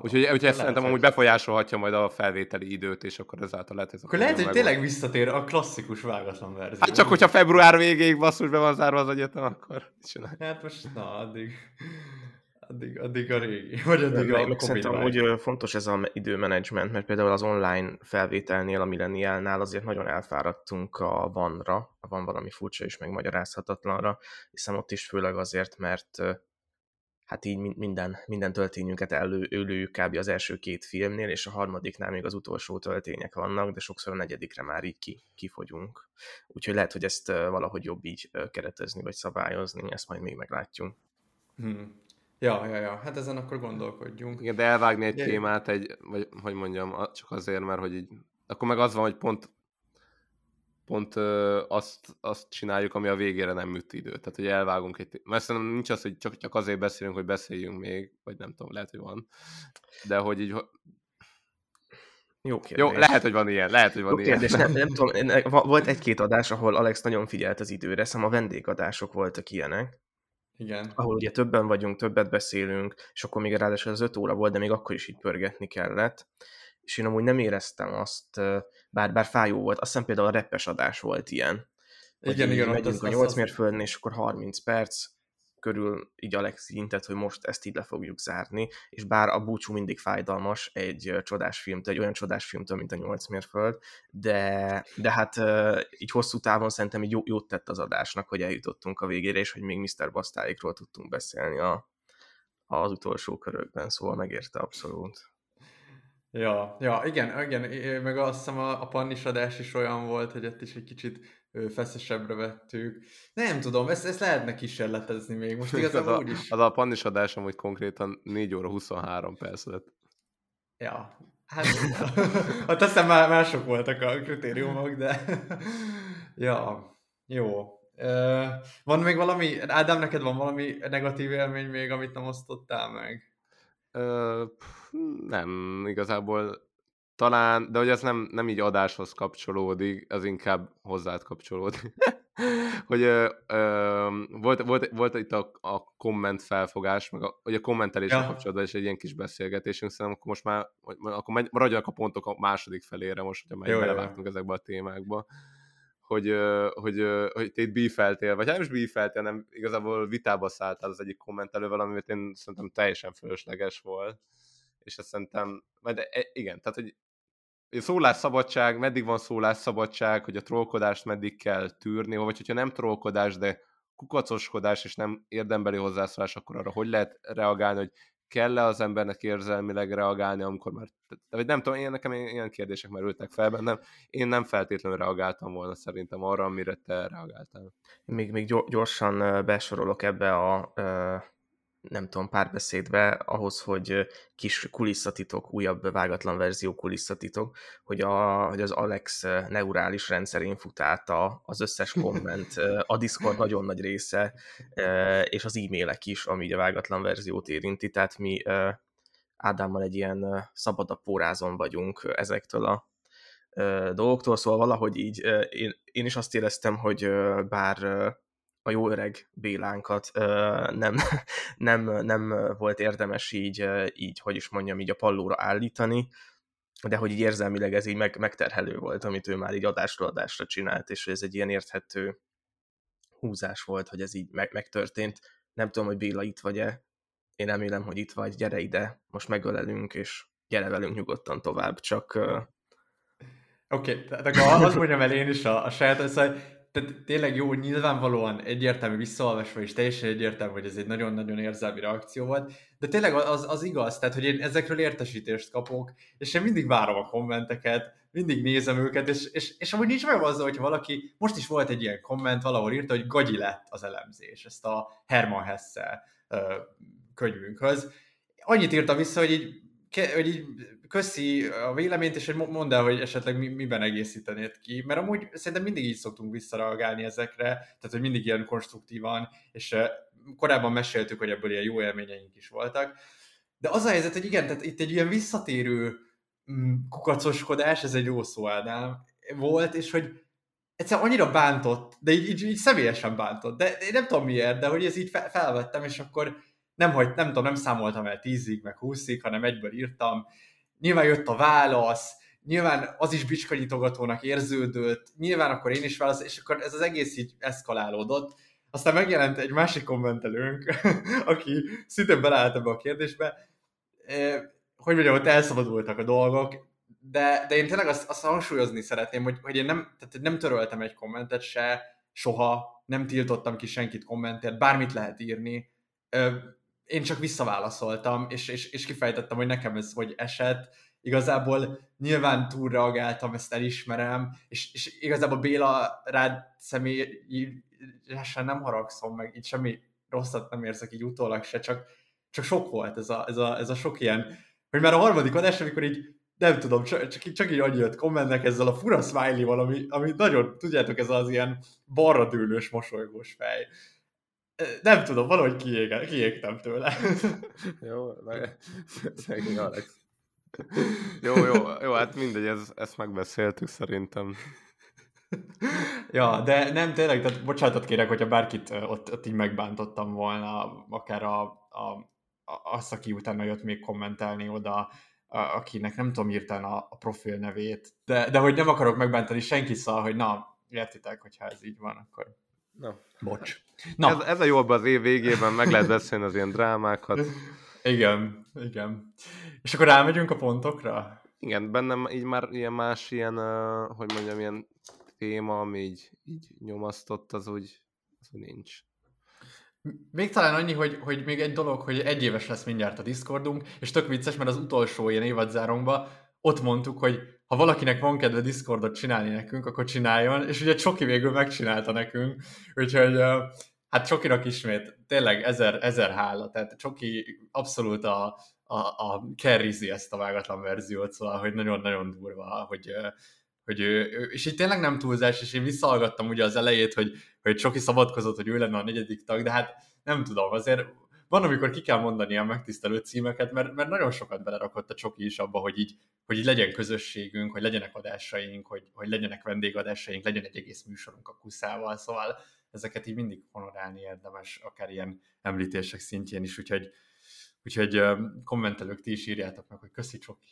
Úgyhogy, úgyhogy ezt szerintem amúgy befolyásolhatja majd a felvételi időt, és akkor ezáltal lehet ez Akkor lehet, hogy tényleg visszatér a klasszikus vágatlan verzió. Hát csak, hogyha február végéig basszus be van zárva az egyetem, akkor csinálj. Hát most, na, addig, addig, addig a régi, vagy addig meg, a meg Szerintem hogy fontos ez az időmenedzsment, mert például az online felvételnél, a Millennialnál azért nagyon elfáradtunk a vanra, van valami furcsa és megmagyarázhatatlanra, hiszen ott is főleg azért, mert hát így minden, minden töltényünket előjük kb. az első két filmnél, és a harmadiknál még az utolsó töltények vannak, de sokszor a negyedikre már így ki, kifogyunk. Úgyhogy lehet, hogy ezt valahogy jobb így keretezni, vagy szabályozni, ezt majd még meglátjuk. Hmm. Ja, ja, ja, hát ezen akkor gondolkodjunk. Igen, de elvágni egy témát, egy, vagy hogy mondjam, csak azért, mert hogy így, akkor meg az van, hogy pont pont ö, azt, azt csináljuk, ami a végére nem műt idő. Tehát, hogy elvágunk egy... Mert szerintem nincs az, hogy csak, csak azért beszélünk, hogy beszéljünk még, vagy nem tudom, lehet, hogy van. De hogy így... Jó kérdés. Jó, lehet, hogy van ilyen, lehet, hogy van Jó ilyen. Kérdés. Nem, nem tudom, volt egy-két adás, ahol Alex nagyon figyelt az időre, szóval a vendégadások voltak ilyenek. Igen. Ahol ugye többen vagyunk, többet beszélünk, és akkor még ráadásul az öt óra volt, de még akkor is így pörgetni kellett. És én amúgy nem éreztem azt, bár, bár fájó volt. Azt hiszem például a reppes adás volt ilyen. Igen, igen. Megyünk a 8 mérföldön, és akkor 30 perc körül így Alex intett, hogy most ezt így le fogjuk zárni, és bár a búcsú mindig fájdalmas egy csodás filmtől, egy olyan csodás filmtől, mint a 8 mérföld, de, de hát így hosszú távon szerintem így jó, jót tett az adásnak, hogy eljutottunk a végére, és hogy még Mr. Bastáikról tudtunk beszélni a, az utolsó körökben, szóval megérte abszolút. Ja, ja, igen, igen, meg azt hiszem a, a pannisadás is olyan volt, hogy ott is egy kicsit feszesebbre vettük. Nem tudom, ezt, ezt lehetne kísérletezni még, most <laughs> igazából úgy is. Az a pannisadás amúgy konkrétan 4 óra 23 perc lett. Ja, hát, <laughs> hát aztán már mások voltak a kritériumok, de <laughs> ja, jó. Van még valami, Ádám, neked van valami negatív élmény még, amit nem osztottál meg? Ö, nem, igazából talán, de hogy ez nem, nem így adáshoz kapcsolódik, az inkább hozzád kapcsolódik. <laughs> hogy ö, ö, volt, volt, volt itt a, a komment felfogás, meg a, hogy a kommenteléssel ja. kapcsolatban is egy ilyen kis beszélgetésünk, szerintem akkor most már, akkor maradjanak a pontok a második felére most, hogyha már belevágtunk ezekbe a témákba hogy, hogy, hogy te itt bífeltél, vagy hát nem is bífeltél, nem igazából vitába szálltál az egyik kommentelővel, amit én szerintem teljesen fölösleges volt. És ezt szerintem, majd e, igen, tehát, hogy szólásszabadság, meddig van szólásszabadság, hogy a trollkodást meddig kell tűrni, vagy hogyha nem trollkodás, de kukacoskodás és nem érdembeli hozzászólás, akkor arra hogy lehet reagálni, hogy kell-e az embernek érzelmileg reagálni, amikor már, vagy nem tudom, én nekem ilyen kérdések merültek fel bennem, én nem feltétlenül reagáltam volna szerintem arra, amire te reagáltál. Még, még gyorsan besorolok ebbe a nem tudom, párbeszédbe ahhoz, hogy kis kulisszatitok, újabb vágatlan verzió kulisszatitok, hogy, a, hogy az Alex neurális rendszerén fut át a, az összes <laughs> komment, a Discord nagyon nagy része, és az e-mailek is, ami a vágatlan verziót érinti, tehát mi Ádámmal egy ilyen szabadabb pórázon vagyunk ezektől a dolgoktól, szóval valahogy így én, én is azt éreztem, hogy bár a jó öreg Bélánkat nem, <laughs> nem, nem volt érdemes így, így, hogy is mondjam, így a pallóra állítani, de hogy így érzelmileg ez így meg, megterhelő volt, amit ő már így adásról adásra csinált, és ez egy ilyen érthető húzás volt, hogy ez így meg, megtörtént. Nem tudom, hogy Béla itt vagy-e, én remélem, hogy itt vagy, gyere ide, most megölelünk, és gyere velünk nyugodtan tovább, csak... Oké, okay, tehát akkor azt mondjam el én is a, a saját, szóval tehát tényleg jó, nyilvánvalóan egyértelmű visszaolvasva, és teljesen egyértelmű, hogy ez egy nagyon-nagyon érzelmi reakció volt, de tényleg az, az igaz, tehát hogy én ezekről értesítést kapok, és én mindig várom a kommenteket, mindig nézem őket, és, és, és amúgy nincs meg azzal, hogy valaki, most is volt egy ilyen komment, valahol írta, hogy gagyi lett az elemzés, ezt a Hermann Hesse könyvünkhöz. Annyit írta vissza, hogy így, hogy így köszi a véleményt, és hogy mondd el, hogy esetleg mi, miben egészítenéd ki, mert amúgy szerintem mindig így szoktunk visszareagálni ezekre, tehát hogy mindig ilyen konstruktívan, és korábban meséltük, hogy ebből ilyen jó élményeink is voltak, de az a helyzet, hogy igen, tehát itt egy ilyen visszatérő mm, kukacoskodás, ez egy jó szó, Ádám, volt, és hogy egyszer annyira bántott, de így, így, így személyesen bántott, de én nem tudom miért, de hogy ez így felvettem, és akkor nem, hogy, nem tudom, nem számoltam el tízig, meg húszig, hanem egyből írtam, nyilván jött a válasz, nyilván az is bicskanyitogatónak érződött, nyilván akkor én is válasz, és akkor ez az egész így eszkalálódott. Aztán megjelent egy másik kommentelőnk, <laughs> aki szintén beleállt ebbe a kérdésbe, hogy mondjam, hogy elszabadultak a dolgok, de, de én tényleg azt, azt hangsúlyozni szeretném, hogy, hogy én nem, tehát nem töröltem egy kommentet se, soha, nem tiltottam ki senkit kommentért, bármit lehet írni, én csak visszaválaszoltam, és, és, és kifejtettem, hogy nekem ez hogy esett. Igazából nyilván túlreagáltam, ezt elismerem, és, és igazából Béla rád személyesen nem haragszom, meg így semmi rosszat nem érzek így utólag se, csak, csak sok volt ez a, ez, a, ez a sok ilyen, hogy már a harmadik adás, amikor így nem tudom, csak, csak, csak így annyi jött kommentnek ezzel a fura smiley-val, ami, ami nagyon, tudjátok, ez az ilyen balra dőlős, mosolygós fej nem tudom, valahogy kiég, kiégtem tőle. <laughs> jó, meg, szegény Alex. Jó, jó, jó, hát mindegy, ez, ezt megbeszéltük szerintem. ja, de nem tényleg, tehát bocsánatot kérek, hogyha bárkit ott, ott így megbántottam volna, akár a, a, a, azt, aki utána jött még kommentelni oda, a, akinek nem tudom írtani a, a profil nevét, de, de hogy nem akarok megbántani senki szal, hogy na, értitek, hogyha ez így van, akkor Na. Bocs. Na. Ez, ez a jobb az év végében, meg lehet beszélni az ilyen drámákat. Igen, igen. És akkor rámegyünk a pontokra? Igen, bennem így már ilyen más ilyen, uh, hogy mondjam, ilyen téma, ami így, így nyomasztott, az úgy, az úgy nincs. Még talán annyi, hogy, hogy még egy dolog, hogy egy éves lesz mindjárt a Discordunk, és tök vicces, mert az utolsó ilyen évadzárunkban ott mondtuk, hogy ha valakinek van kedve Discordot csinálni nekünk, akkor csináljon, és ugye Csoki végül megcsinálta nekünk, úgyhogy hát Csokinak ismét tényleg ezer, ezer hála, tehát Csoki abszolút a, a, a ezt a vágatlan verziót, szóval, hogy nagyon-nagyon durva, hogy, hogy ő, és itt tényleg nem túlzás, és én visszahallgattam ugye az elejét, hogy, hogy Csoki szabadkozott, hogy ő lenne a negyedik tag, de hát nem tudom, azért van, amikor ki kell mondani a megtisztelő címeket, mert, mert nagyon sokat belerakott a Csoki is abba, hogy így, hogy így legyen közösségünk, hogy legyenek adásaink, hogy, hogy legyenek vendégadásaink, legyen egy egész műsorunk a kuszával, szóval ezeket így mindig honorálni érdemes, akár ilyen említések szintjén is, úgyhogy Úgyhogy kommentelők ti is írjátok meg, hogy köszi Csoki.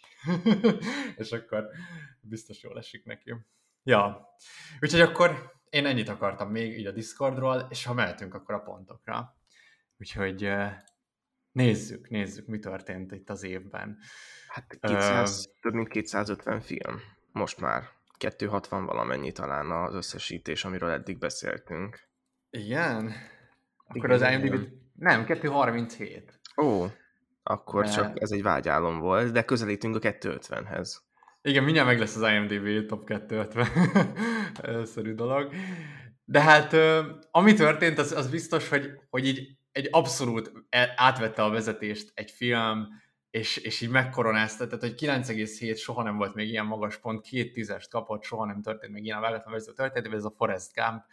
<laughs> és akkor biztos jól esik neki. Ja, úgyhogy akkor én ennyit akartam még így a Discordról, és ha mehetünk akkor a pontokra. Úgyhogy nézzük, nézzük, mi történt itt az évben. Hát 200, uh, több mint 250 film, most már. 260 valamennyi talán az összesítés, amiről eddig beszéltünk. Igen? Akkor igen, az IMDb... Nem, 237. Ó, akkor de... csak ez egy vágyálom volt, de közelítünk a 250-hez. Igen, mindjárt meg lesz az IMDb top 250 <laughs> szerű dolog. De hát, ami történt, az, az biztos, hogy, hogy így egy abszolút e, átvette a vezetést egy film, és, és így megkoronázta, tehát hogy 9,7 soha nem volt még ilyen magas pont, két tízest kapott, soha nem történt még ilyen a vágatlan vezető történet, ez a Forest Gump,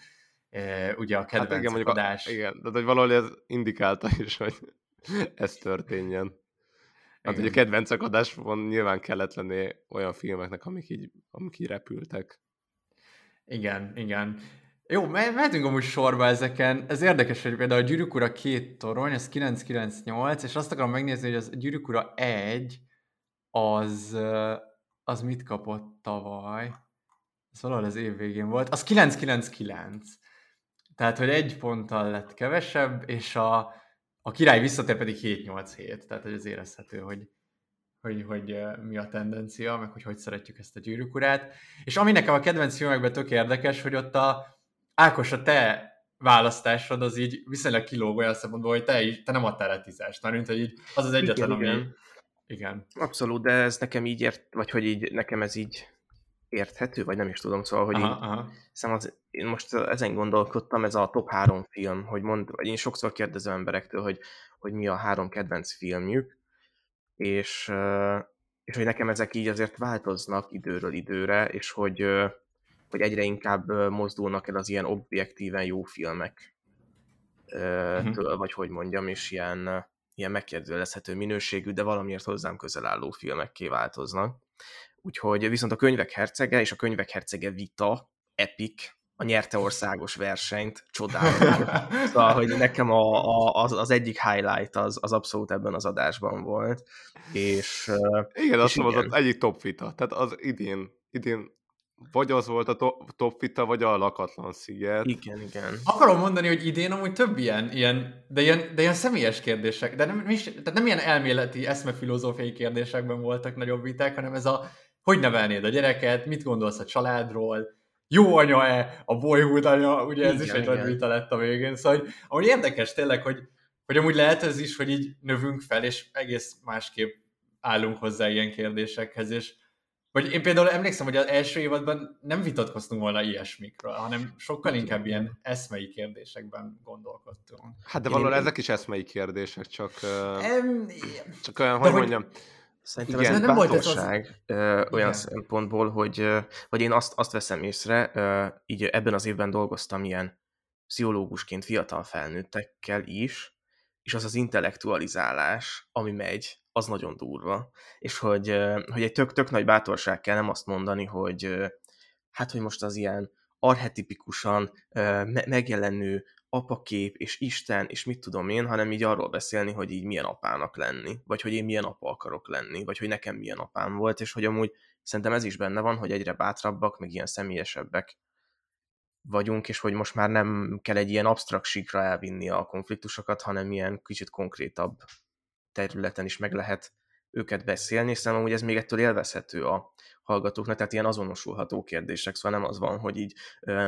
e, ugye a kedvenc hát igen, adás. A, igen, de hogy valahogy ez indikálta is, hogy <laughs> ez történjen. Hát igen. ugye a kedvenc van nyilván kellett lenni olyan filmeknek, amik így, amik így repültek. Igen, igen. Jó, mehetünk amúgy sorba ezeken. Ez érdekes, hogy például a Gyűrűk Ura két torony, ez 998, és azt akarom megnézni, hogy az Gyűrűk Ura 1, az, az mit kapott tavaly? Ez valahol az év végén volt. Az 999. Tehát, hogy egy ponttal lett kevesebb, és a, a király visszatér pedig 787. Tehát, hogy az érezhető, hogy, hogy, hogy mi a tendencia, meg hogy hogy szeretjük ezt a gyűrűk urát. És ami nekem a kedvenc filmekben tök érdekes, hogy ott a, Ákos, a te választásod az így viszonylag kilóg olyan szempontból, hogy te, is, te nem adtál le tízást, mert hogy így az az egyetlen, Igen, ami... igen. Igen. Abszolút, de ez nekem így ért, vagy hogy így nekem ez így érthető, vagy nem is tudom, szóval, hogy Aha, így, aha. Szóval az, én most ezen gondolkodtam, ez a top három film, hogy mond, vagy én sokszor kérdezem emberektől, hogy, hogy mi a három kedvenc filmjük, és, és hogy nekem ezek így azért változnak időről időre, és hogy, hogy egyre inkább mozdulnak el az ilyen objektíven jó filmek, Mhm. től, vagy hogy mondjam, és ilyen, ilyen megkérdőjelezhető minőségű, de valamiért hozzám közel álló filmekké változnak. Úgyhogy viszont a könyvek hercege és a könyvek hercege vita, epic, a nyerte országos versenyt, csodálom. <laughs> Szóval, hogy nekem a, a, az, az egyik highlight az, az abszolút ebben az adásban volt, és Igen, azt És mondom, az igen. az egyik top vita. Tehát az idén, idén vagy az volt a to- top vita, vagy a lakatlan sziget. igen, igen. Akarom mondani, hogy idén amúgy több ilyen, ilyen de, ilyen de ilyen személyes kérdések, de nem, is, tehát nem ilyen elméleti, eszmefilozófiai kérdésekben voltak nagyobb viták, hanem ez a, hogy nevelnéd a gyereket, mit gondolsz a családról, jó anya-e, a boyhood anya, ugye ez Igen, is egy nagy igen. vita lett a végén, szóval hogy, amúgy érdekes tényleg, hogy, hogy amúgy lehet ez is, hogy így növünk fel, és egész másképp állunk hozzá ilyen kérdésekhez, és vagy én például emlékszem, hogy az első évadban nem vitatkoztunk volna ilyesmikről, hanem sokkal inkább ilyen eszmei kérdésekben gondolkodtunk. Hát de valahol én- ezek is eszmei kérdések, csak, Em, csak olyan, de hogy hogy- mondjam, Szerintem Igen. ez Nem volt ez az- ö, olyan Igen. szempontból, hogy, hogy én azt, azt veszem észre, ö, így ebben az évben dolgoztam ilyen pszichológusként fiatal felnőttekkel is, és az az intellektualizálás, ami megy, az nagyon durva. És hogy, hogy egy tök, tök nagy bátorság kell nem azt mondani, hogy hát, hogy most az ilyen arhetipikusan me- megjelenő apakép, és Isten, és mit tudom én, hanem így arról beszélni, hogy így milyen apának lenni, vagy hogy én milyen apa akarok lenni, vagy hogy nekem milyen apám volt, és hogy amúgy szerintem ez is benne van, hogy egyre bátrabbak, meg ilyen személyesebbek vagyunk, és hogy most már nem kell egy ilyen absztrakt síkra elvinni a konfliktusokat, hanem ilyen kicsit konkrétabb területen is meg lehet őket beszélni, és amúgy ez még ettől élvezhető a hallgatóknak, tehát ilyen azonosulható kérdések, szóval nem az van, hogy így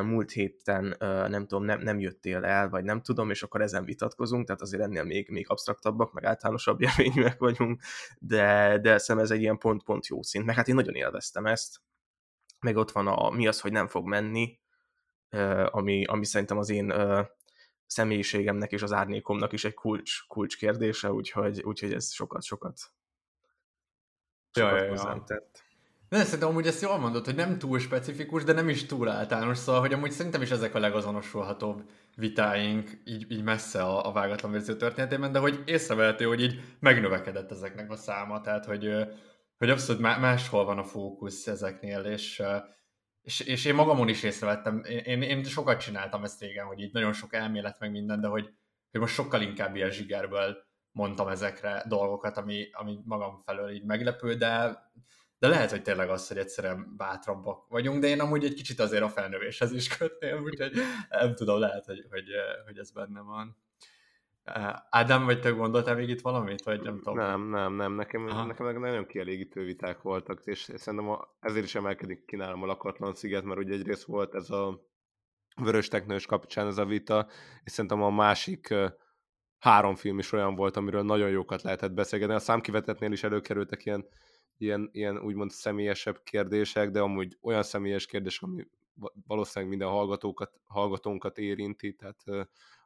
múlt héten nem tudom, nem, nem jöttél el, vagy nem tudom, és akkor ezen vitatkozunk, tehát azért ennél még, még absztraktabbak, meg általánosabb <laughs> élményűek vagyunk, de, de szerintem ez egy ilyen pont-pont jó szint, meg hát én nagyon élveztem ezt, meg ott van a mi az, hogy nem fog menni, ami, ami szerintem az én személyiségemnek és az árnyékomnak is egy kulcs, kulcs kérdése, úgyhogy, úgyhogy ez sokat, sokat, sokat ja, hozzám tett. De szerintem amúgy ezt jól mondod, hogy nem túl specifikus, de nem is túl általános, szóval, hogy amúgy szerintem is ezek a legazonosulhatóbb vitáink így, így messze a, a vágatlan verzió történetében, de hogy észrevehető, hogy így megnövekedett ezeknek a száma, tehát hogy, hogy abszolút má- máshol van a fókusz ezeknél, és, és, és én magamon is észrevettem, én, én, én sokat csináltam ezt régen, hogy így nagyon sok elmélet meg minden, de hogy, hogy most sokkal inkább ilyen zsigerből mondtam ezekre dolgokat, ami, ami magam felől így meglepő, de de lehet, hogy tényleg az, hogy egyszerűen bátrabbak vagyunk, de én amúgy egy kicsit azért a felnövéshez is kötném, úgyhogy nem tudom, lehet, hogy, hogy, hogy ez benne van. Ádám, vagy te gondoltál még itt valamit, vagy nem tudom? Nem, nem, nem, nekem, Aha. nekem nagyon kielégítő viták voltak, és szerintem a, ezért is emelkedik ki nálam a lakatlan sziget, mert ugye egyrészt volt ez a vörös teknős kapcsán ez a vita, és szerintem a másik három film is olyan volt, amiről nagyon jókat lehetett beszélgetni. A számkivetetnél is előkerültek ilyen, ilyen, ilyen úgymond személyesebb kérdések, de amúgy olyan személyes kérdés, ami va- valószínűleg minden hallgatókat, hallgatónkat érinti, tehát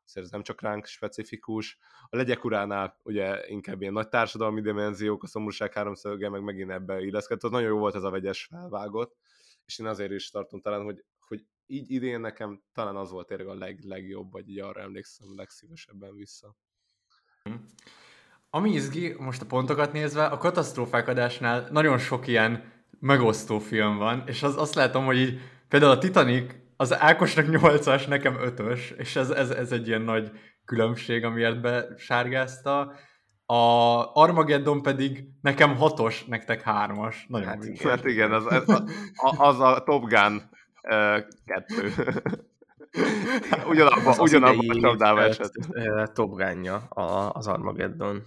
azért ez nem csak ránk specifikus. A legyek uránál ugye inkább ilyen nagy társadalmi dimenziók, a szomorúság háromszöge meg megint ebbe illeszkedett. Az nagyon jó volt ez a vegyes felvágott, és én azért is tartom talán, hogy, hogy így idén nekem talán az volt tényleg a leg, legjobb, vagy így arra emlékszem legszívesebben vissza. Ami izgi, most a pontokat nézve, a katasztrófák adásnál nagyon sok ilyen megosztó film van, és az, azt látom, hogy így például a Titanic az Ákosnak 8-as, nekem 5-ös, és ez, ez, ez egy ilyen nagy különbség, amiért besárgázta. A Armageddon pedig nekem 6-os, nektek 3-as. Nagyon Hát vicces. igen. Mert igen, az, az, az, az a Top Gun uh, kettő. <laughs> ugyanabban Az az ugyanabba a csapdába esett. Top Gun-ja a- az Armageddon.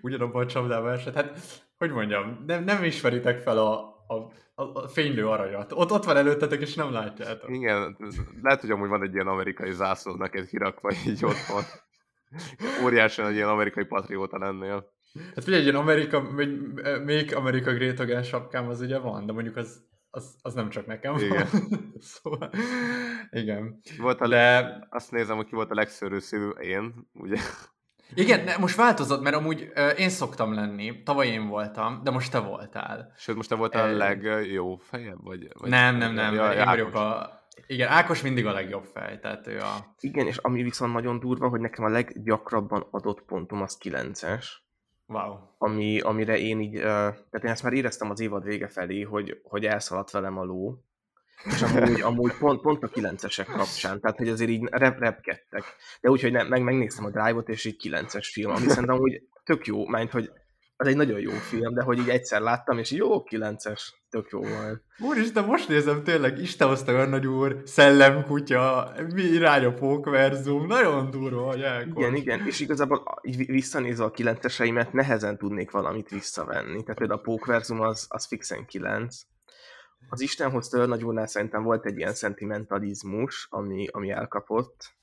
ugyanabban a csapdába esett. Hát, hogy mondjam, nem, nem ismeritek fel a, a a, a fénylő aranyat. Ott, ott van előttetek, és nem látjátok. Igen, lehet, hogy amúgy van egy ilyen amerikai zászló neked kirakva így otthon. Óriási egy ilyen amerikai patrióta lennél. Hát figyelj, egy ilyen Amerika, még Amerika Great Again sapkám az ugye van, de mondjuk az, az, az nem csak nekem Igen. van. <laughs> szóval, igen. Volt a, De Azt nézem, hogy ki volt a legszörő szívű, én, ugye? Igen, ne, most változott, mert amúgy én szoktam lenni, tavaly én voltam, de most te voltál. Sőt, most te voltál a legjobb fejebb? Vagy, vagy nem, nem, nem, Ja, én vagyok a... Igen, Ákos mindig a legjobb fej, tehát ő a... Igen, és ami viszont nagyon durva, hogy nekem a leggyakrabban adott pontom az 9-es, Wow. ami, amire én így, uh, tehát én ezt már éreztem az évad vége felé, hogy, hogy elszaladt velem a ló, és amúgy, amúgy pont, pont a 9-esek kapcsán, tehát hogy azért így rep, repkedtek. De úgy, hogy ne, meg megnéztem a Drive-ot, és így 9-es film, ami szerintem amúgy tök jó, mert hogy az egy nagyon jó film, de hogy így egyszer láttam, és jó, 9-es, tök jó volt. Úristen, most nézem tényleg, Isten hozta Örnagy úr, szellemkutya, mi irány a pókverzum, nagyon durva, Ákos. Igen, igen, és igazából a- így vi- visszanézve a kilenceseimet nehezen tudnék valamit visszavenni. Tehát például a Pókverzum az, az fixen 9. Az Isten hozta Örnagy úrnál szerintem volt egy ilyen szentimentalizmus, ami, ami elkapott,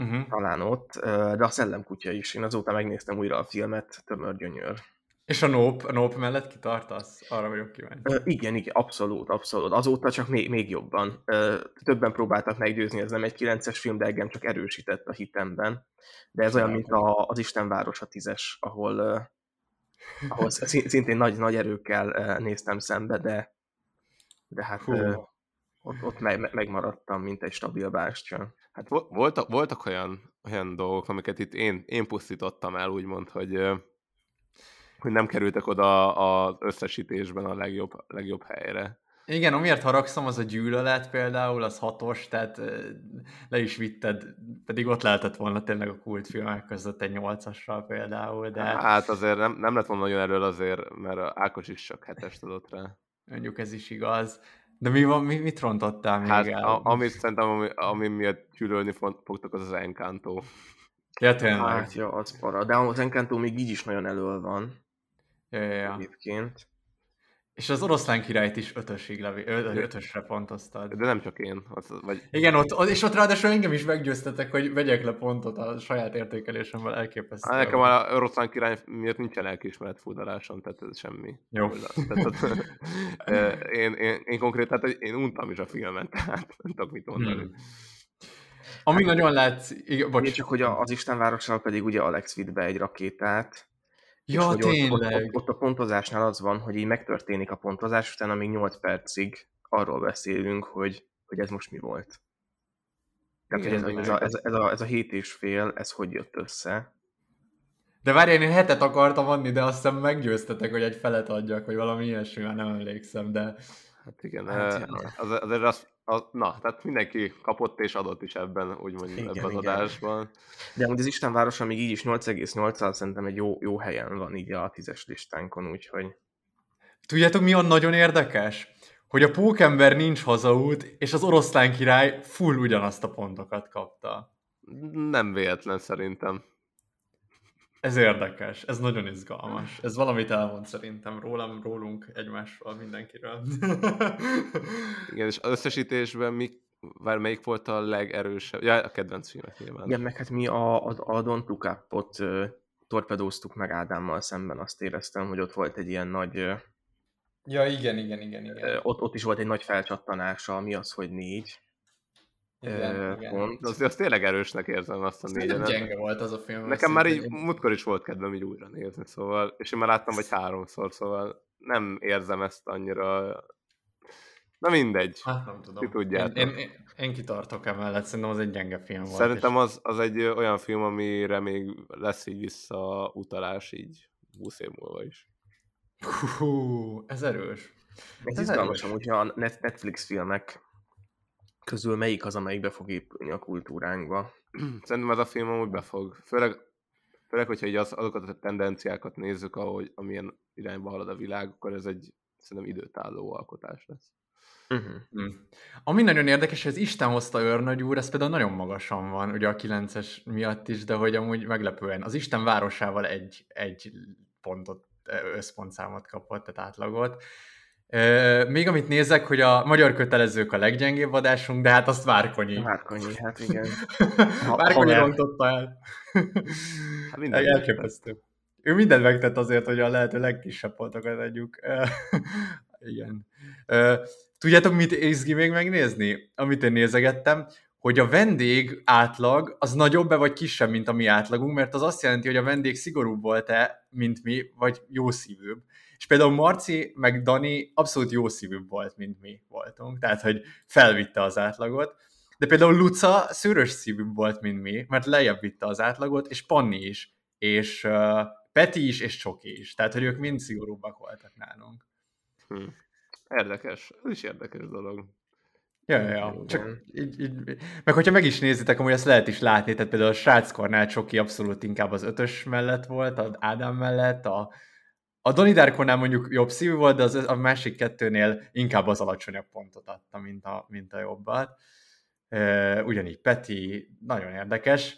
Uh-huh. talán ott, de a Szellemkutya is. Én azóta megnéztem újra a filmet, tömör gyönyör. És a Nope, a Nope mellett kitartasz? Arra vagyok kíváncsi. Ö, igen, igen, abszolút, abszolút. Azóta csak még, még jobban. Ö, többen próbáltak meggyőzni, ez nem egy 9-es film, de engem csak erősített a hitemben. De ez olyan, mint a, az Istenváros a 10-es, ahol, ahol szintén nagy, nagy erőkkel néztem szembe, de, de hát Hú. ö, ott, ott meg, megmaradtam, mint egy stabil bástya. Hát vo- voltak, voltak olyan, olyan dolgok, amiket itt én, én pusztítottam el, úgymond, hogy, hogy nem kerültek oda az összesítésben a legjobb, legjobb helyre. Igen, amiért haragszom, az a gyűlölet például, az hatos, tehát le is vitted, pedig ott lehetett volna tényleg a kultfilmek között egy nyolcassal például, de Hát azért nem, nem lett volna nagyon erről azért, mert Ákos is csak hetest adott rá. Mondjuk ez is igaz. De mi van, mi, mit rontottál még Hát el? a, amit szerintem, ami, ami miatt fog- fogtok, az az Encanto. Ja, tényleg. Hát, ja, az para. De az Encanto még így is nagyon elől van Ja, ja, ja. egyébként. És az oroszlán királyt is ötösig levi, ö, ötösre pontoztad. De nem csak én. Az, vagy, Igen, ott, és ott ráadásul engem is meggyőztetek, hogy vegyek le pontot a saját értékelésemmel, elképesztő. Á, nekem a oroszlán király miatt nincsen lelkiismeret furdalásom, tehát ez semmi. Jó. Tehát, <laughs> ö, én, én, én konkrétan, tehát én untam is a filmet, <laughs> tehát nem tudok mit mondani. Hmm. Ami nagyon látszik, bocs. csak hogy az Istenvárossal pedig ugye Alex vitt be egy rakétát, Ja, hogy ott, ott, tényleg. ott, ott a pontozásnál az van, hogy így megtörténik a pontozás, utána még 8 percig arról beszélünk, hogy, hogy ez most mi volt. Tehát, ez, Igen, hogy ez, a, ez, ez, a, ez a hét és fél, ez hogy jött össze. De várjál, én hetet akartam adni, de azt hiszem meggyőztetek, hogy egy felet adjak, vagy valami ilyesmi, már nem emlékszem, de Hát igen, Hát, ja. az, azért az, az, na, tehát mindenki kapott és adott is ebben, úgymond Igen, ebben az igen. adásban. De amúgy az Istenvárosa még így is 8,8-al szerintem egy jó, jó helyen van így a tízes listánkon, úgyhogy tudjátok mi a nagyon érdekes? Hogy a pókember nincs hazaút, és az oroszlán király full ugyanazt a pontokat kapta. Nem véletlen szerintem. Ez érdekes, ez nagyon izgalmas. Ez valamit elmond szerintem rólam, rólunk, egymásról, mindenkiről. <laughs> Igen, és az összesítésben mi, vár, melyik volt a legerősebb? Ja, a kedvenc filmek nyilván. igen, meg hát mi a, a, a Don't Look Up-ot ö, torpedóztuk meg Ádámmal szemben, azt éreztem, hogy ott volt egy ilyen nagy, ö, ja, igen, igen, igen, ö, igen. ott, ott is volt egy nagy felcsattanása, mi az, hogy négy igen, igen. pont. Azt tényleg erősnek érzem azt a négyenet. gyenge volt az a film. Nekem már így múltkor is volt kedvem így újra nézni, szóval, és én már láttam vagy háromszor, szóval nem érzem ezt annyira... Na mindegy. Hát nem tudom. Ti tudjátok. Én, én, én, én kitartok emellett, szerintem az egy gyenge film volt. Szerintem és- az, az egy olyan film, amire még lesz így visszautalás így 20 év múlva is. Hú, ez erős. Ez Ez izgalmas amúgy, a Net- Netflix filmek közül melyik az, amelyik fog épülni a kultúránkba. <clears throat> Szerintem ez a film amúgy befog. Főleg, főleg hogyha így az, azokat a tendenciákat nézzük, ahogy amilyen irányba halad a világ, akkor ez egy szerintem időtálló alkotás lesz. Uh-huh. Hm. Ami nagyon érdekes, hogy az Isten hozta őrnagy úr, ez például nagyon magasan van, ugye a 9-es miatt is, de hogy amúgy meglepően. Az Isten városával egy, egy pontot, összpontszámot kapott, tehát átlagot. Még amit nézek, hogy a magyar kötelezők a leggyengébb adásunk, de hát azt Várkonyi. Várkonyi, hát igen. <laughs> Várkonyi rontotta el. Hát minden Elképesztő. Ő mindent megtett azért, hogy a lehető legkisebb pontokat adjuk. <laughs> igen. Tudjátok, mit izgi még megnézni? Amit én nézegettem, hogy a vendég átlag az nagyobb-e vagy kisebb, mint a mi átlagunk, mert az azt jelenti, hogy a vendég szigorúbb volt-e, mint mi, vagy jó szívűbb. És például Marci meg Dani abszolút jó szívűbb volt, mint mi voltunk, tehát hogy felvitte az átlagot. De például Luca szőrös szívűbb volt, mint mi, mert lejjebb vitte az átlagot, és Panni is, és uh, Peti is, és Csoki is. Tehát, hogy ők mind szigorúbbak voltak nálunk. Hm. Érdekes. Ez is érdekes dolog. Ja, ja, ja. Csak így, így, meg hogyha meg is nézitek, amúgy ezt lehet is látni, tehát például a Sráckornál Csoki abszolút inkább az ötös mellett volt, az Ádám mellett, a, a Donnie Darkonál mondjuk jobb szívű volt, de az, a másik kettőnél inkább az alacsonyabb pontot adta, mint a, mint a jobbat. Ugyanígy Peti, nagyon érdekes.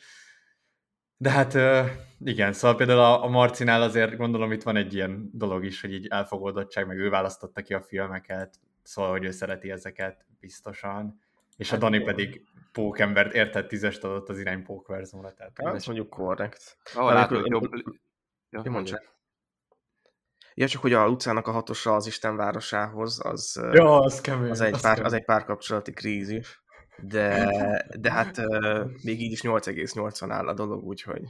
De hát igen, szóval például a, a Marcinál azért gondolom itt van egy ilyen dolog is, hogy így elfogadottság, meg ő választotta ki a filmeket, szóval, hogy ő szereti ezeket biztosan, és hát a Dani pedig pókembert értett tízest adott az irány pókverzumra. Tehát hát, ez mondjuk korrekt. Ah, látod, jobb... Ja. Ja, csak hogy a utcának a hatosa az Isten városához, az, ja, az, kemény, az, egy, az pár, az egy párkapcsolati krízis. De, de hát még így is 8,8-an áll a dolog, úgyhogy...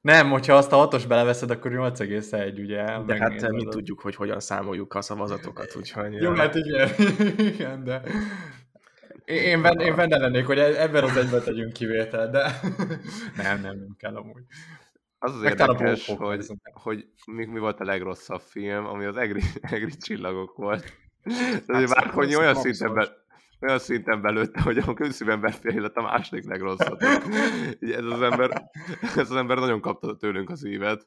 Nem, hogyha azt a hatos beleveszed, akkor 8,1, ugye? De hát mi tudjuk, hogy hogyan számoljuk a szavazatokat, úgyhogy... Jó, hát igen, <laughs> igen de... Én, ben, én benne lennék, hogy e- ebben az egyben tegyünk kivétel, de <laughs> nem, nem, nem kell amúgy. Az az érdekes, hogy, hogy mi, mi volt a legrosszabb film, ami az Egri, <laughs> Egri csillagok volt. <laughs> Hát, Várkonyi olyan szinten, be, olyan szinten belőtte, hogy a közszívember élet a második legrosszabb. <laughs> ez az ember, ez az ember nagyon kapta tőlünk az évet.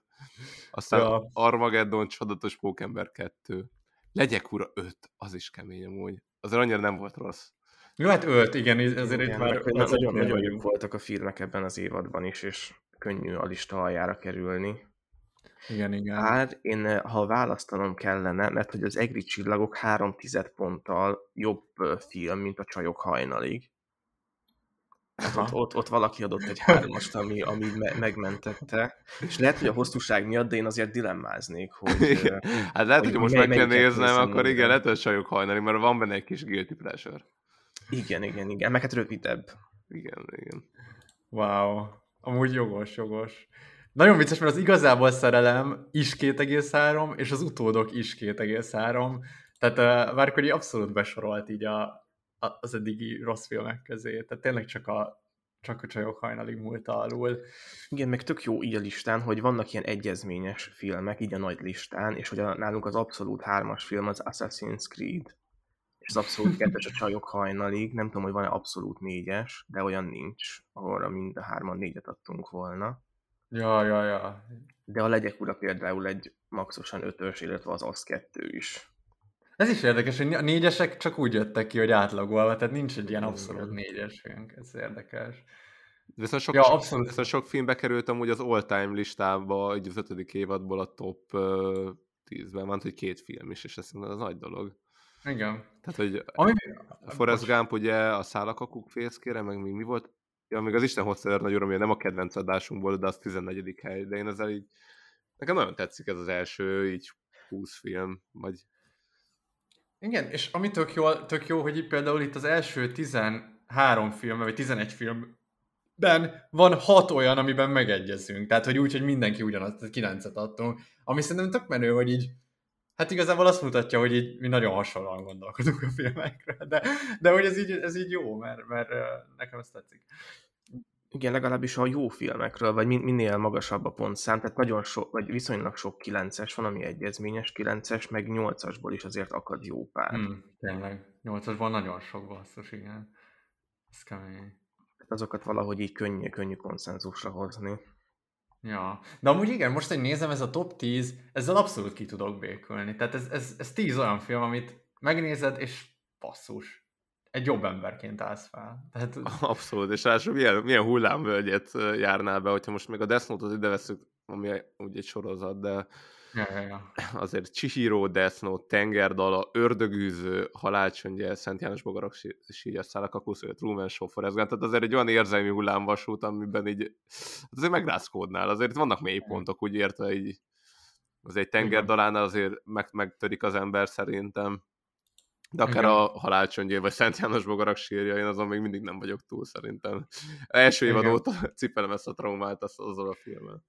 Aztán ja. Armageddon, Csodatos Pókember 2. Legyek ura 5, az is kemény amúgy. Azért annyira nem volt rossz. Jó, hát ölt, igen, igen, itt már nagyon, nagyon jók voltak a filmek ebben az évadban is, és könnyű a lista aljára kerülni. Igen, igen. Hát én, ha választanom kellene, mert hogy az Egri csillagok három tized ponttal jobb film, mint a Csajok hajnalig. Hát ott, ott, ott valaki adott egy hármast, ami, ami me- megmentette. És lehet, hogy a hosszúság miatt, de én azért dilemmáznék, hogy... hát lehet, hogy, hogy most meg kell néznem, akkor igen, lehet, hogy Csajok hajnalig, mert van benne egy kis guilty pleasure. Igen, igen, igen. Meg hát rövidebb. Igen, igen. Wow. Amúgy jogos, jogos. Nagyon vicces, mert az igazából szerelem is 2,3, és az utódok is 2,3. Tehát uh, Várkori abszolút besorolt így a, a, az eddigi rossz filmek közé. Tehát tényleg csak a, csak a csajok hajnalig múlt alul. Igen, meg tök jó így a listán, hogy vannak ilyen egyezményes filmek, így a nagy listán, és hogy a, nálunk az abszolút hármas film az Assassin's Creed, az abszolút kettes a csajok hajnalig, nem tudom, hogy van-e abszolút négyes, de olyan nincs, ahol mind a hárman négyet adtunk volna. Ja, ja, ja. De a legyek ura például egy maxosan ötös, illetve az az kettő is. Ez is érdekes, hogy a négyesek csak úgy jöttek ki, hogy átlagolva, tehát nincs egy ilyen abszolút négyes film, ez érdekes. Viszont sok, ja, abszolút. Viszont sok filmbe került amúgy az all-time listába, így az ötödik évadból a top uh, 10-ben van, hogy két film is, és ez az nagy dolog. Igen. Tehát, hogy Ami... a Forrest Gump ugye a szálakakuk fészkére, meg még mi volt? Ja, még az Isten hozta nagy uram, nem a kedvenc adásunkból, de az 14. hely, de én ezzel így, nekem nagyon tetszik ez az első, így 20 film, vagy... Igen, és ami tök jó, tök jó, hogy itt például itt az első 13 film, vagy 11 filmben van 6 olyan, amiben megegyezünk. Tehát, hogy úgy, hogy mindenki ugyanazt, 9-et adtunk. Ami szerintem tök menő, hogy így Hát igazából azt mutatja, hogy így mi nagyon hasonlóan gondolkodunk a filmekről, de, de hogy ez így, ez így jó, mert, mert nekem ez tetszik. Igen, legalábbis a jó filmekről, vagy minél magasabb a pontszám, tehát nagyon sok, vagy viszonylag sok kilences van, ami egyezményes kilences, meg nyolcasból is azért akad jó pár. Hmm, tényleg, nyolcasból nagyon sok basszus, igen. Ez kemény. Azokat valahogy így könnyű, könnyű konszenzusra hozni. Ja, de amúgy igen, most, hogy nézem, ez a top 10, ezzel abszolút ki tudok békülni. Tehát ez, ez, ez 10 olyan film, amit megnézed, és passzus. Egy jobb emberként állsz fel. Tehát... <laughs> Abszolút, és ráadásul milyen, milyen hullámvölgyet járnál be, hogyha most még a Death Note-ot ide veszük, ami úgy egy sorozat, de Ja, ja, ja. azért Chihiro, Death Note, Tengerdala, Ördögűző, Halálcsöndje, Szent János Bogarak sírja, Szálakakusz, Truman Show, Forrest Gump, tehát azért egy olyan érzelmi hullámvasút, amiben így hát azért megrázkódnál, azért vannak mélypontok, úgy értve így azért egy tengerdalánál azért meg, megtörik az ember szerintem. De akár Igen. a halálcsöndjé, vagy Szent János Bogarak sírja, én azon még mindig nem vagyok túl szerintem. Első évad óta <laughs> cipelem ezt a traumát azzal a filmmel.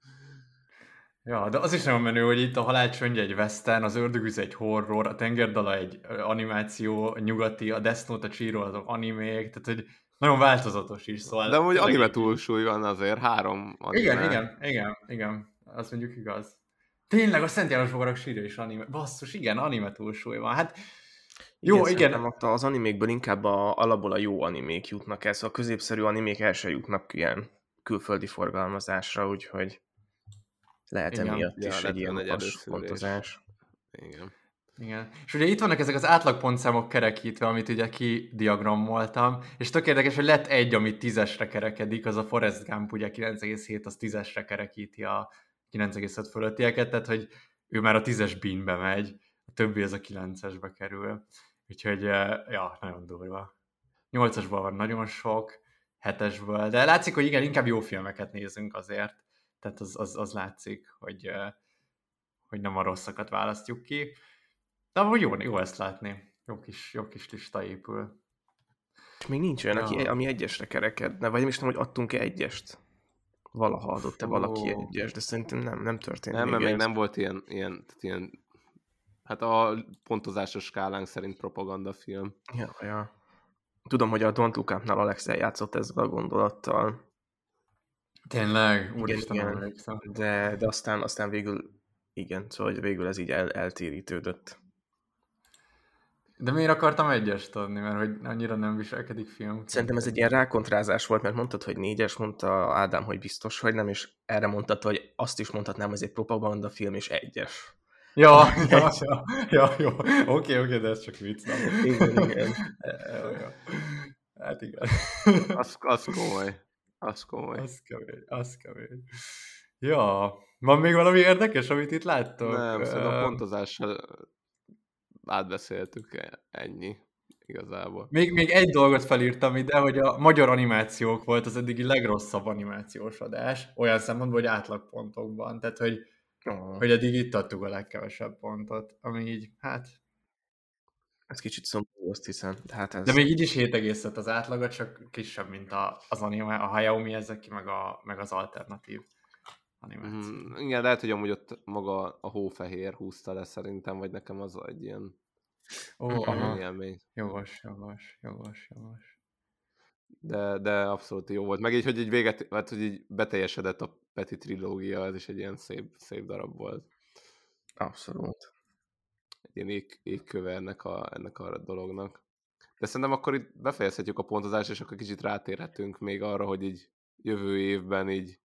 Ja, de az is nagyon menő, hogy itt a halálcsöndje egy western, az ördögűz egy horror, a tengerdala egy animáció, a nyugati, a Death Note, a Chiro azok animék, tehát hogy nagyon változatos is, szóval... De hogy anime túlsúly van azért, három anime. Igen, igen, igen, igen, azt mondjuk igaz. Tényleg a Szent János Bogarak sírja is anime. Basszus, igen, anime túlsúly van. Hát jó, igen. igen. Ott az animékből inkább a, alapból a jó animék jutnak el, szóval a középszerű animék el sem jutnak ilyen külföldi forgalmazásra, úgyhogy lehet igen. emiatt ja, is egy ilyen pontozás. Igen. Igen. És ugye itt vannak ezek az átlagpontszámok kerekítve, amit ugye kidiagramoltam, és tök érdekes, hogy lett egy, ami tízesre kerekedik, az a Forest Gump, ugye 9,7, az tízesre kerekíti a 9,5 fölöttieket, tehát hogy ő már a tízes binbe megy, a többi az a kilencesbe kerül. Úgyhogy, ja, nagyon durva. Nyolcasból van nagyon sok, hetesből, de látszik, hogy igen, inkább jó filmeket nézünk azért. Tehát az, az, az látszik, hogy, hogy nem a rosszakat választjuk ki. De amúgy jó, jó ezt látni. Jó kis, jó kis lista épül. És még nincs olyan, ja. aki, ami egyesre kerekedne, vagy nem is tudom, hogy adtunk-e egyest. Valaha adott-e valaki egyes, de szerintem nem, nem történt Nem, mert még nem volt ilyen, ilyen, ilyen Hát a pontozásos skálánk szerint propagandafilm. Ja, ja. Tudom, hogy a Don't Look Up-nál Alex eljátszott ezzel a gondolattal. Tényleg? Úristen, igen, igen. De, de aztán, aztán végül igen, szóval végül ez így el, eltérítődött. De miért akartam egyest adni? Mert hogy annyira nem viselkedik film. Szerintem ez egy ilyen rákontrázás volt, mert mondtad, hogy négyes, mondta Ádám, hogy biztos, hogy nem, és erre mondtad, hogy azt is mondhatnám, hogy ez egy propaganda film, és egyes. Ja, <laughs> ja, ja, ja, jó. Oké, okay, oké, okay, de ez csak vicc. Nem? Igen, igen. <laughs> ja, ja. Hát igen. Az, az komoly. Az komoly. Az kemény, az kemény. Ja, van még valami érdekes, amit itt láttok? Nem, szóval a pontozással átbeszéltük, ennyi igazából. Még, még egy dolgot felírtam ide, hogy a magyar animációk volt az eddigi legrosszabb animációs adás, olyan szempontból, hogy átlagpontokban. Tehát, hogy Oh. Hogy eddig itt adtuk a legkevesebb pontot, ami így, hát... Ez kicsit szomorú, azt hiszem. De, hát ez... De még így is 7,5 az átlaga, csak kisebb, mint a, az anime, a Hayao Miyazaki, meg, a, meg az alternatív animáció. Mm, igen, lehet, hogy amúgy ott maga a hófehér húzta le szerintem, vagy nekem az egy ilyen... Ó, oh, aha. Élmény. Jogos, jogos, jogos, jogos. De, de abszolút jó volt. Meg így, hogy így véget, hát, hogy így beteljesedett a Peti trilógia, ez is egy ilyen szép, szép darab volt. Abszolút. Ilyen ég, égköve ennek a, ennek a dolognak. De szerintem akkor itt befejezhetjük a pontozást, és akkor kicsit rátérhetünk még arra, hogy így jövő évben így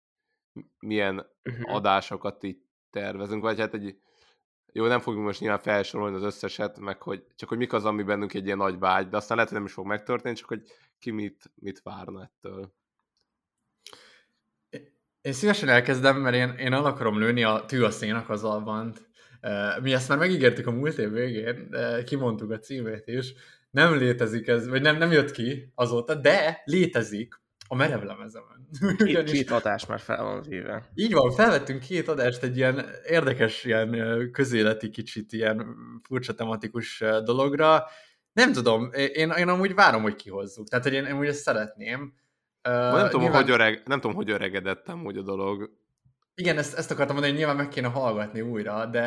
milyen uh-huh. adásokat így tervezünk, vagy hát egy jó, nem fogjuk most nyilván felsorolni az összeset, meg hogy csak hogy mik az, ami bennünk egy ilyen nagy vágy, de aztán lehet, hogy nem is fog megtörténni, csak hogy ki mit, mit várna ettől. Én szívesen elkezdem, mert én, én el akarom lőni a tű a szénak az albant. Mi ezt már megígértük a múlt év végén, kimondtuk a címét is. Nem létezik ez, vagy nem, nem jött ki azóta, de létezik a merev lemezemen. Két, <laughs> két adás már fel van véve. Így van, felvettünk két adást egy ilyen érdekes, ilyen közéleti kicsit, ilyen furcsa tematikus dologra. Nem tudom, én, én amúgy várom, hogy kihozzuk. Tehát, hogy én, én amúgy ezt szeretném. Uh, nem, tudom, nyilván... hogy öreg, nem tudom, hogy öregedett amúgy a dolog. Igen, ezt, ezt akartam mondani, hogy nyilván meg kéne hallgatni újra, de,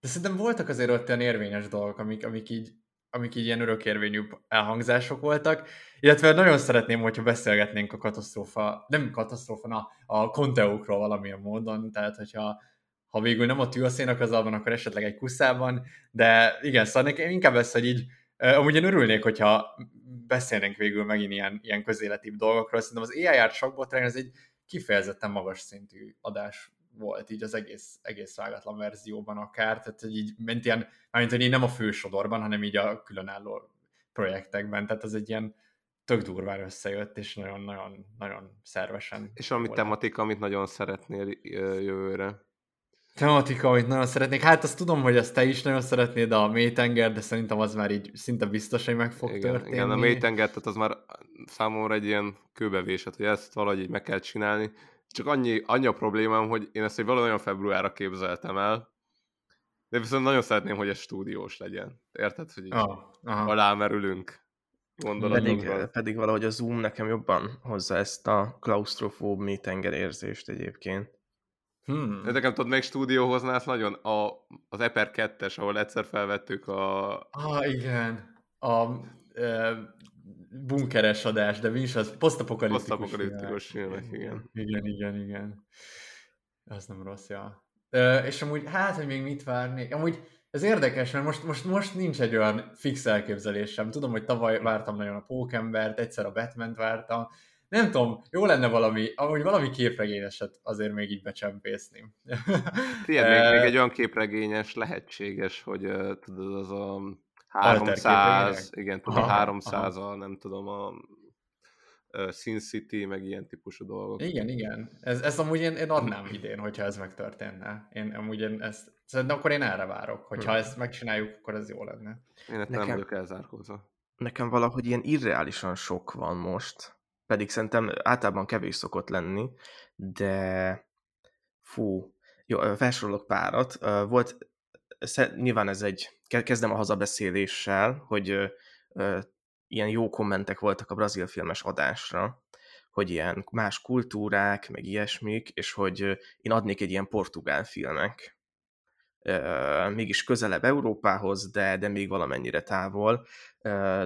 de szerintem voltak azért ott olyan érvényes dolgok, amik, amik így amik így ilyen örökérvényű elhangzások voltak, illetve nagyon szeretném, hogyha beszélgetnénk a katasztrófa, nem katasztrófa, na, a konteókról valamilyen módon, tehát hogyha ha végül nem a tűaszénak az alban, akkor esetleg egy kuszában, de igen, szóval nekem inkább lesz, hogy így, amúgy én örülnék, hogyha beszélnénk végül megint ilyen, ilyen közéleti dolgokról, szerintem az AI-art sakbotrány az egy kifejezetten magas szintű adás volt így az egész, egész vágatlan verzióban akár, tehát hogy így ment ilyen, mármint, hogy így nem a fősodorban, hanem így a különálló projektekben, tehát az egy ilyen tök durván összejött, és nagyon-nagyon nagyon szervesen. És ami tematika, amit nagyon szeretnél jövőre? Tematika, amit nagyon szeretnék. Hát azt tudom, hogy ezt te is nagyon szeretnéd, a mélytenger, de szerintem az már így szinte biztos, hogy meg fog Igen, történni. igen, a mélytenger, tehát az már számomra egy ilyen kőbevésett, hogy ezt valahogy így meg kell csinálni. Csak annyi, annyi a problémám, hogy én ezt egy valami februárra képzeltem el, de viszont nagyon szeretném, hogy ez stúdiós legyen. Érted, hogy így Ah, aha. alámerülünk Pedig, pedig valahogy a Zoom nekem jobban hozza ezt a klaustrofób mélytenger érzést egyébként. Hmm. De nekem tudod, még stúdióhoz nász nagyon a, az Eper 2-es, ahol egyszer felvettük a... Ah, igen. A e, bunkeres adás, de mi is az? Posztapokaliptikus. Posztapokaliptikus filmek, igen. Igen, igen, igen. Az nem rossz, ja. Ö, és amúgy, hát, hogy még mit várni? Amúgy ez érdekes, mert most, most, most nincs egy olyan fix elképzelésem. Tudom, hogy tavaly vártam nagyon a Pókembert, egyszer a batman vártam. Nem tudom, jó lenne valami, amúgy valami képregényeset azért még így becsempészni. <laughs> Ilyen, még, még egy olyan képregényes lehetséges, hogy tudod, az a Alter 300, képregények? igen, tudom, Aha, 300 a nem tudom, a Sin City, meg ilyen típusú dolgok. Igen, igen. Ez, ezt amúgy én, én adnám idén, hogyha ez megtörténne. Én amúgy én ezt, szerintem akkor én erre várok. Hogyha ezt megcsináljuk, akkor ez jó lenne. Én nem Nekem- vagyok elzárkózva. Nekem valahogy ilyen irreálisan sok van most, pedig szerintem általában kevés szokott lenni, de fú, jó, felsorolok párat. Volt, nyilván ez egy, ke- kezdem a hazabeszéléssel, hogy ilyen jó kommentek voltak a brazil filmes adásra, hogy ilyen más kultúrák, meg ilyesmik, és hogy én adnék egy ilyen portugál filmek. Mégis közelebb Európához, de, de még valamennyire távol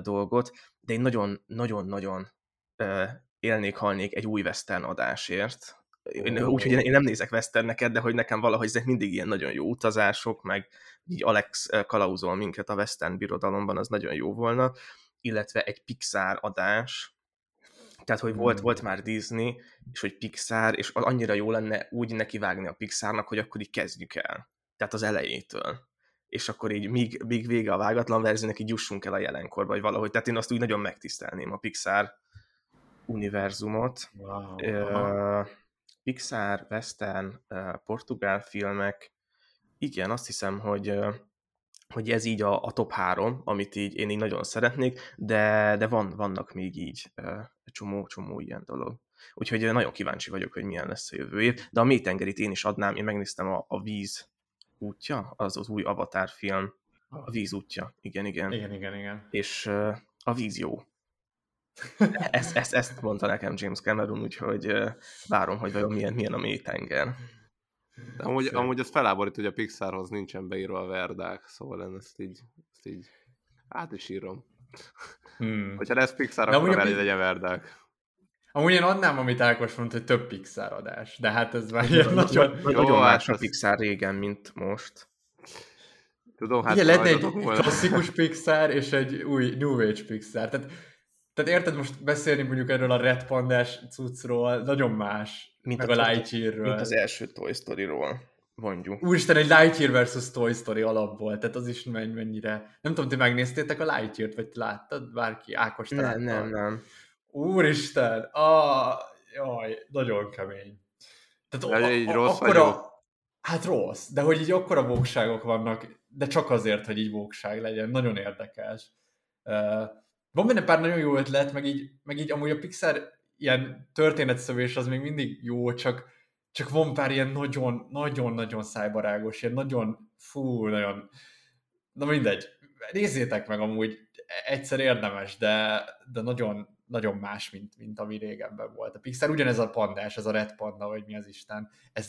dolgot, de én nagyon-nagyon-nagyon élnék, halnék egy új western adásért. Úgyhogy én, nem nézek westerneket, de hogy nekem valahogy ezek mindig ilyen nagyon jó utazások, meg így Alex kalauzol minket a western birodalomban, az nagyon jó volna, illetve egy Pixar adás, tehát, hogy volt, Hmm. volt már Disney, és hogy Pixar, és annyira jó lenne úgy nekivágni a Pixarnak, hogy akkor így kezdjük el. Tehát az elejétől. És akkor így míg, míg vége a vágatlan verziónak, így jussunk el a jelenkorba, vagy valahogy. Tehát én azt úgy nagyon megtisztelném a Pixar univerzumot. Wow. Ö, Pixar, western, portugál filmek. Igen, azt hiszem, hogy hogy ez így a, a top három, amit így én így nagyon szeretnék, de, de van, vannak még így ö, egy csomó, csomó ilyen dolog. Úgyhogy nagyon kíváncsi vagyok, hogy milyen lesz a jövő év, de a mélytengerit én is adnám, én megnéztem a, a víz útja, az az új Avatar film, a víz útja, igen, igen, Igen, igen, igen. és a víz jó. Ezt, ezt, ezt mondta nekem James Cameron, úgyhogy várom, hogy vajon milyen, milyen a mélytenger. De amúgy, amúgy az feláborít, hogy a Pixarhoz nincsen beírva a verdák, szóval én ezt így, ezt így át is írom. Hmm. <laughs> Hogyha lesz Pixar, De akkor Pi- legyen verdák. Amúgy én adnám, amit Ákos mondta, hogy több Pixar adás, de hát ez már ilyen Nagyon, nagyon... más hát a ez- Pixar régen, mint most. Tudom, hát Igen, lehetne egy klasszikus Pixar és egy új New Age Pixar. Tehát, tehát érted most beszélni mondjuk erről a Red Pandás cuccról, nagyon más, Mint meg a- a, Lightyearről. Mint az első Toy Story-ról, mondjuk. Úristen, egy Lightyear versus Toy Story alapból, tehát az is menny, mennyire... Nem tudom, ti megnéztétek a Lightyear-t, vagy láttad bárki? Ákos, te Nem, nem, nem. Úristen, ah, jaj, nagyon kemény. Tehát De így rossz vagy jó? Hát rossz, de hogy így akkora vókságok vannak, de csak azért, hogy így vókság legyen, nagyon érdekes. Uh, van benne pár nagyon jó ötlet, meg így, meg így amúgy a Pixar ilyen történetszövés az még mindig jó, csak, csak van pár ilyen nagyon, nagyon, nagyon szájbarágos, ilyen nagyon, fú, nagyon, na mindegy, nézzétek meg amúgy, egyszer érdemes, de, de nagyon, nagyon más, mint, mint ami régebben volt. A Pixar ugyanez a pandás, ez a Red Panda, vagy mi az Isten, ez,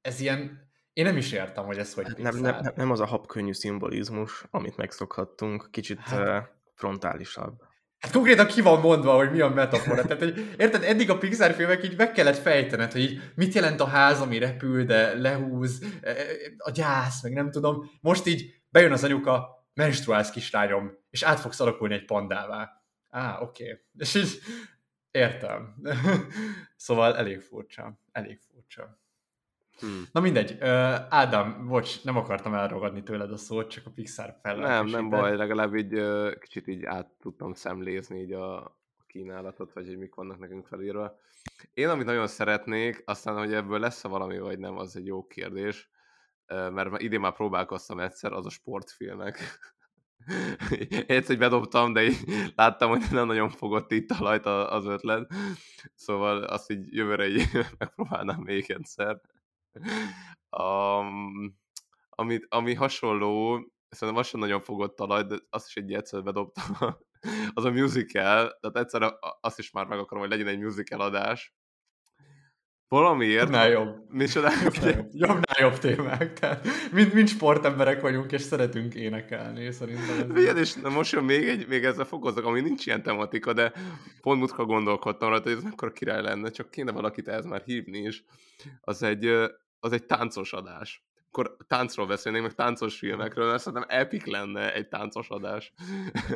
ez ilyen, én nem is értem, hogy ez hogy Hát nem, nem, nem, nem az a habkönnyű szimbolizmus, amit megszokhattunk, kicsit Hát- hát... frontálisabb. Hát konkrétan ki van mondva, hogy mi a metafora. Tehát, hogy érted, eddig a Pixar filmek így meg kellett fejtened, hogy így mit jelent a ház, ami repül, de lehúz, e, a gyász, meg nem tudom. Most így bejön az anyuka, menstruálsz kislányom, és át fogsz alakulni egy pandává. Á, oké. Okay. És így értem. <laughs> szóval elég furcsa. Elég furcsa. Hmm. Na mindegy, Ö, Ádám, bocs, nem akartam elragadni tőled a szót, csak a Pixar fel. Nem, nem baj, legalább így ö, kicsit így át tudtam szemlézni így a kínálatot, vagy hogy mik vannak nekünk felírva. Én, amit nagyon szeretnék, aztán, hogy ebből lesz-e valami, vagy nem, az egy jó kérdés. mert idén már próbálkoztam egyszer, az a sportfilmek. <laughs> Egyszer, bedobtam, de így láttam, hogy nem nagyon fogott itt talajt az ötlet. Szóval azt így jövőre így <laughs> megpróbálnám még egyszer. <laughs> Um, ami, ami hasonló, szerintem az sem nagyon fogott talajt, de azt is egy egyszer bedobtam. az a musical, tehát egyszer azt is már meg akarom, hogy legyen egy musical adás, Valamiért. Jobbnál jobb. Micsoda? <laughs> Jobbnál jobbnál jobb témák. Tehát mind, mind sportemberek vagyunk, és szeretünk énekelni, szerintem. Ez és na most jön még, egy, még ezzel fokozok, ami nincs ilyen tematika, de pont mutka gondolkodtam rajta, hogy ez mekkora király lenne, csak kéne valakit ehhez már hívni is. Az egy, az egy táncos adás akkor táncról beszélnénk, meg táncos filmekről, mert szerintem epic lenne egy táncos adás.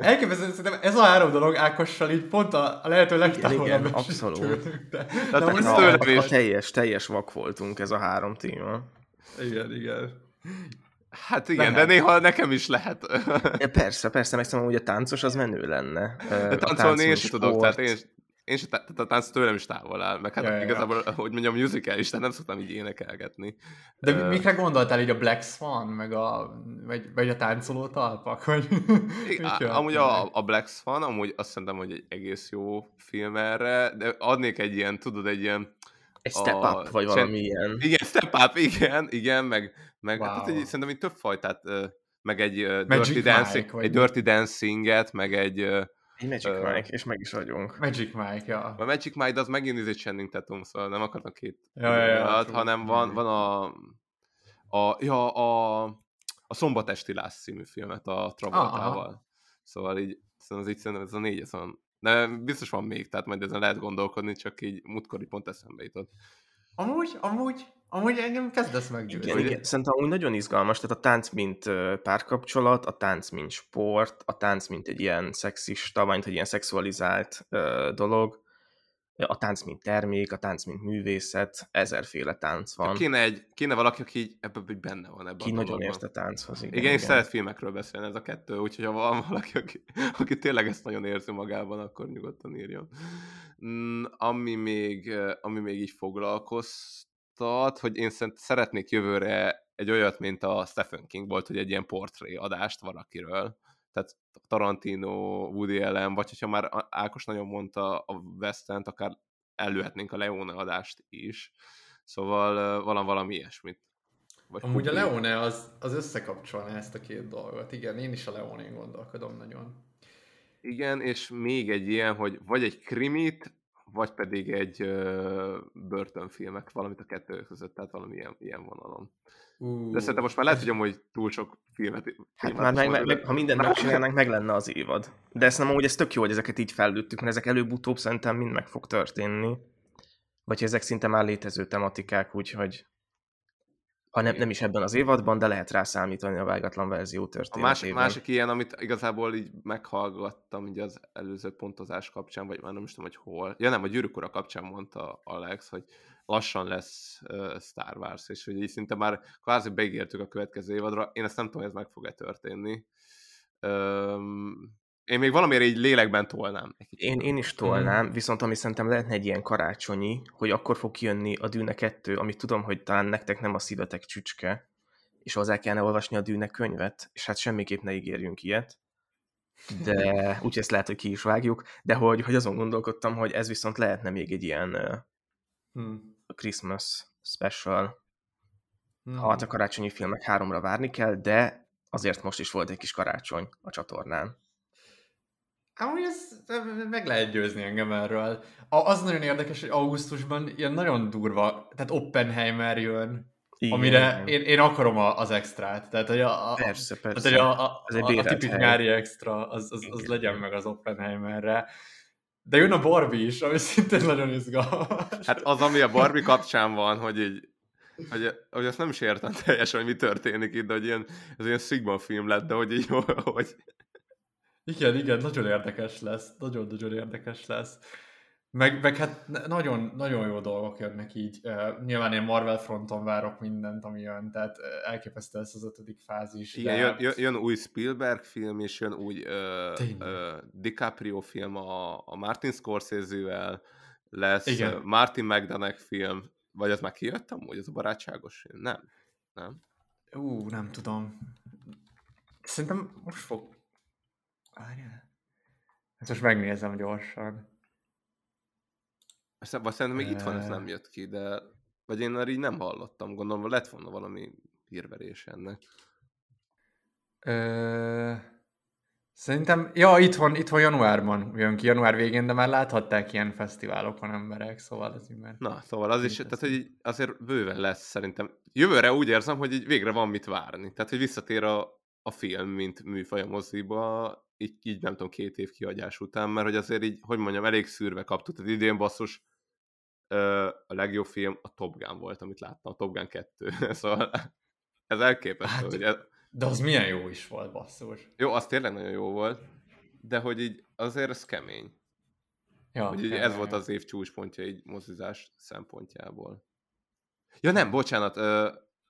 Elképesztő, szerintem ez a három dolog Ákossal így pont a, a lehető legtávolabb. Igen, igen abszolút. de, de, de most tőlem is. Teljes, teljes vak voltunk ez a három téma. Igen, igen. Hát igen, lehet. de néha nekem is lehet. Ja, persze, persze, meg szerintem, hogy a táncos az menő lenne. De táncolni én sem tudok, tehát én, én sem, tehát a tánc tőlem is távol áll, meg hát ja, igazából, ja. hogy mondjam, musical is, tehát nem szoktam így énekelgetni. De uh, mikre gondoltál így a Black Swan, meg a, vagy, vagy a táncoló talpak? Vagy, <laughs> á, amúgy a, a Black Swan, amúgy azt szerintem, hogy egy egész jó film erre, de adnék egy ilyen, tudod, egy ilyen egy step a, up, vagy valami ilyen. Igen, step up, igen, igen, meg, meg hát wow. hát, egy, szerintem így több fajtát, meg egy Dirty Dancing, egy Dirty Dancing-et, meg egy egy Magic uh, Mike, és meg is vagyunk. Magic Mike, ja. A Magic Mike az megint egy Channing Tatum, szóval nem akartam két ja, ja, ja, alatt, hanem van, van a, a, ja, a, a Szombatesti Lász című filmet a Travoltával. Szóval így, szóval az így szerintem ez a négy, szóval, de biztos van még, tehát majd ezen lehet gondolkodni, csak így múltkor pont eszembe jutott. Amúgy, amúgy, amúgy engem kezdesz meggyőzni. Igen, igen. Szerintem amúgy nagyon izgalmas, tehát a tánc mint párkapcsolat, a tánc mint sport, a tánc mint egy ilyen szexista, vagy egy ilyen szexualizált dolog, a tánc mint termék, a tánc mint művészet, ezerféle tánc van. Kéne, egy, kéne valaki, aki így, ebben így benne van ebben Ki a nagyon ért a tánchoz. Igen, igen, igen, és szeret filmekről beszélni ez a kettő, úgyhogy ha van valaki, aki, aki tényleg ezt nagyon érzi magában, akkor nyugodtan írjon. Mm, ami, még, ami még így foglalkoztat, hogy én szeretnék jövőre egy olyat, mint a Stephen King volt, hogy egy ilyen portré adást valakiről. Tehát Tarantino, Woody Allen, vagy hogyha már Ákos nagyon mondta a West End, akár előhetnénk a Leone adást is. Szóval valami, valami ilyesmit. Vagy Amúgy a Leone az, az összekapcsolná ezt a két dolgot. Igen, én is a Leone-n gondolkodom nagyon. Igen, és még egy ilyen, hogy vagy egy krimit, vagy pedig egy ö, börtönfilmek, valamit a kettő között, tehát valami ilyen, ilyen vonalon. Uh, De szerintem most már lehet, hogy amúgy túl sok filmet... Hát már meg, meg, meg, ha mindent megcsinálnánk, meg lenne az évad. De ezt nem amúgy ez tök jó, hogy ezeket így fellőttük, mert ezek előbb-utóbb szerintem mind meg fog történni. Vagy ezek szinte már létező tematikák, úgyhogy ha nem, nem is ebben az évadban, de lehet rá számítani a vágatlan verzió történetében. A másik, másik ilyen, amit igazából így meghallgattam így az előző pontozás kapcsán, vagy már nem is tudom, hogy hol. Ja nem, a gyűrűk kapcsán mondta Alex, hogy lassan lesz uh, Star Wars, és hogy így szinte már kvázi beígértük a következő évadra. Én ezt nem tudom, hogy ez meg fog-e történni. Um, én még valamiért így lélekben tolnám. Én, én is tolnám, mm. viszont ami szerintem lehetne egy ilyen karácsonyi, hogy akkor fog kijönni a Dűne 2, amit tudom, hogy talán nektek nem a szívetek csücske, és hozzá kellene olvasni a Dűne könyvet, és hát semmiképp ne ígérjünk ilyet. De <laughs> úgy ezt lehet, hogy ki is vágjuk, de hogy, hogy azon gondolkodtam, hogy ez viszont lehetne még egy ilyen uh, Christmas special. Hmm. Hát a karácsonyi filmek háromra várni kell, de azért most is volt egy kis karácsony a csatornán. Amúgy ez, meg lehet győzni engem erről. Az nagyon érdekes, hogy augusztusban ilyen nagyon durva, tehát Oppenheimer jön, igen, amire Én, én akarom a, az extrát. Tehát, hogy a, a, persze, persze. Tehát, hogy a, a, egy a, a tipik nyári extra, az, az, az legyen meg az Oppenheimerre. De jön a Barbie is, ami <laughs> szintén nagyon izgalmas. Hát az, ami a Barbie kapcsán van, hogy így hogy, hogy azt nem is értem teljesen, hogy mi történik itt, de hogy ilyen, ez ilyen Sigma film lett, de hogy így, <laughs> hogy, igen, igen, nagyon érdekes lesz, nagyon-nagyon érdekes lesz. Meg, meg hát nagyon, nagyon jó dolgok jönnek így. Uh, nyilván én Marvel fronton várok mindent, ami jön, tehát elképesztő lesz az ötödik fázis. Igen, de... jön, jön, jön új Spielberg film, és jön új uh, uh, DiCaprio film a, a Martin Scorsese-vel, lesz Igen. Uh, Martin McDonagh film, vagy az már kijött amúgy, az a barátságos? Nem. Nem? Ú, nem tudom. Szerintem most fog... Várjál. Ezt most megnézem gyorsan. Szerintem még itthon ez nem jött ki, de... Vagy én arra így nem hallottam, gondolom, lett volna valami hírverés ennek. Ö... Szerintem, ja, itthon, itthon januárban jön ki, január végén, de már láthatták ilyen fesztiválokon emberek, szóval ez így már... Na, szóval az is, tehát hogy azért bőven lesz szerintem. Jövőre úgy érzem, hogy így végre van mit várni. Tehát, hogy visszatér a, a film, mint műfaj a moziba, így, így nem tudom, két év kihagyás után, mert hogy azért így, hogy mondjam, elég szűrve kaptuk. Tehát idén basszus, a legjobb film a Top Gun volt, amit láttam, a Top Gun 2. <laughs> szóval ez elképesztő, Hát, hogy ez, De az milyen jó is volt, basszus. jó, az tényleg nagyon jó volt, de hogy így azért ez kemény. Ja, Hogy így ez volt az év csúcspontja így mozizás szempontjából. Ja nem, bocsánat,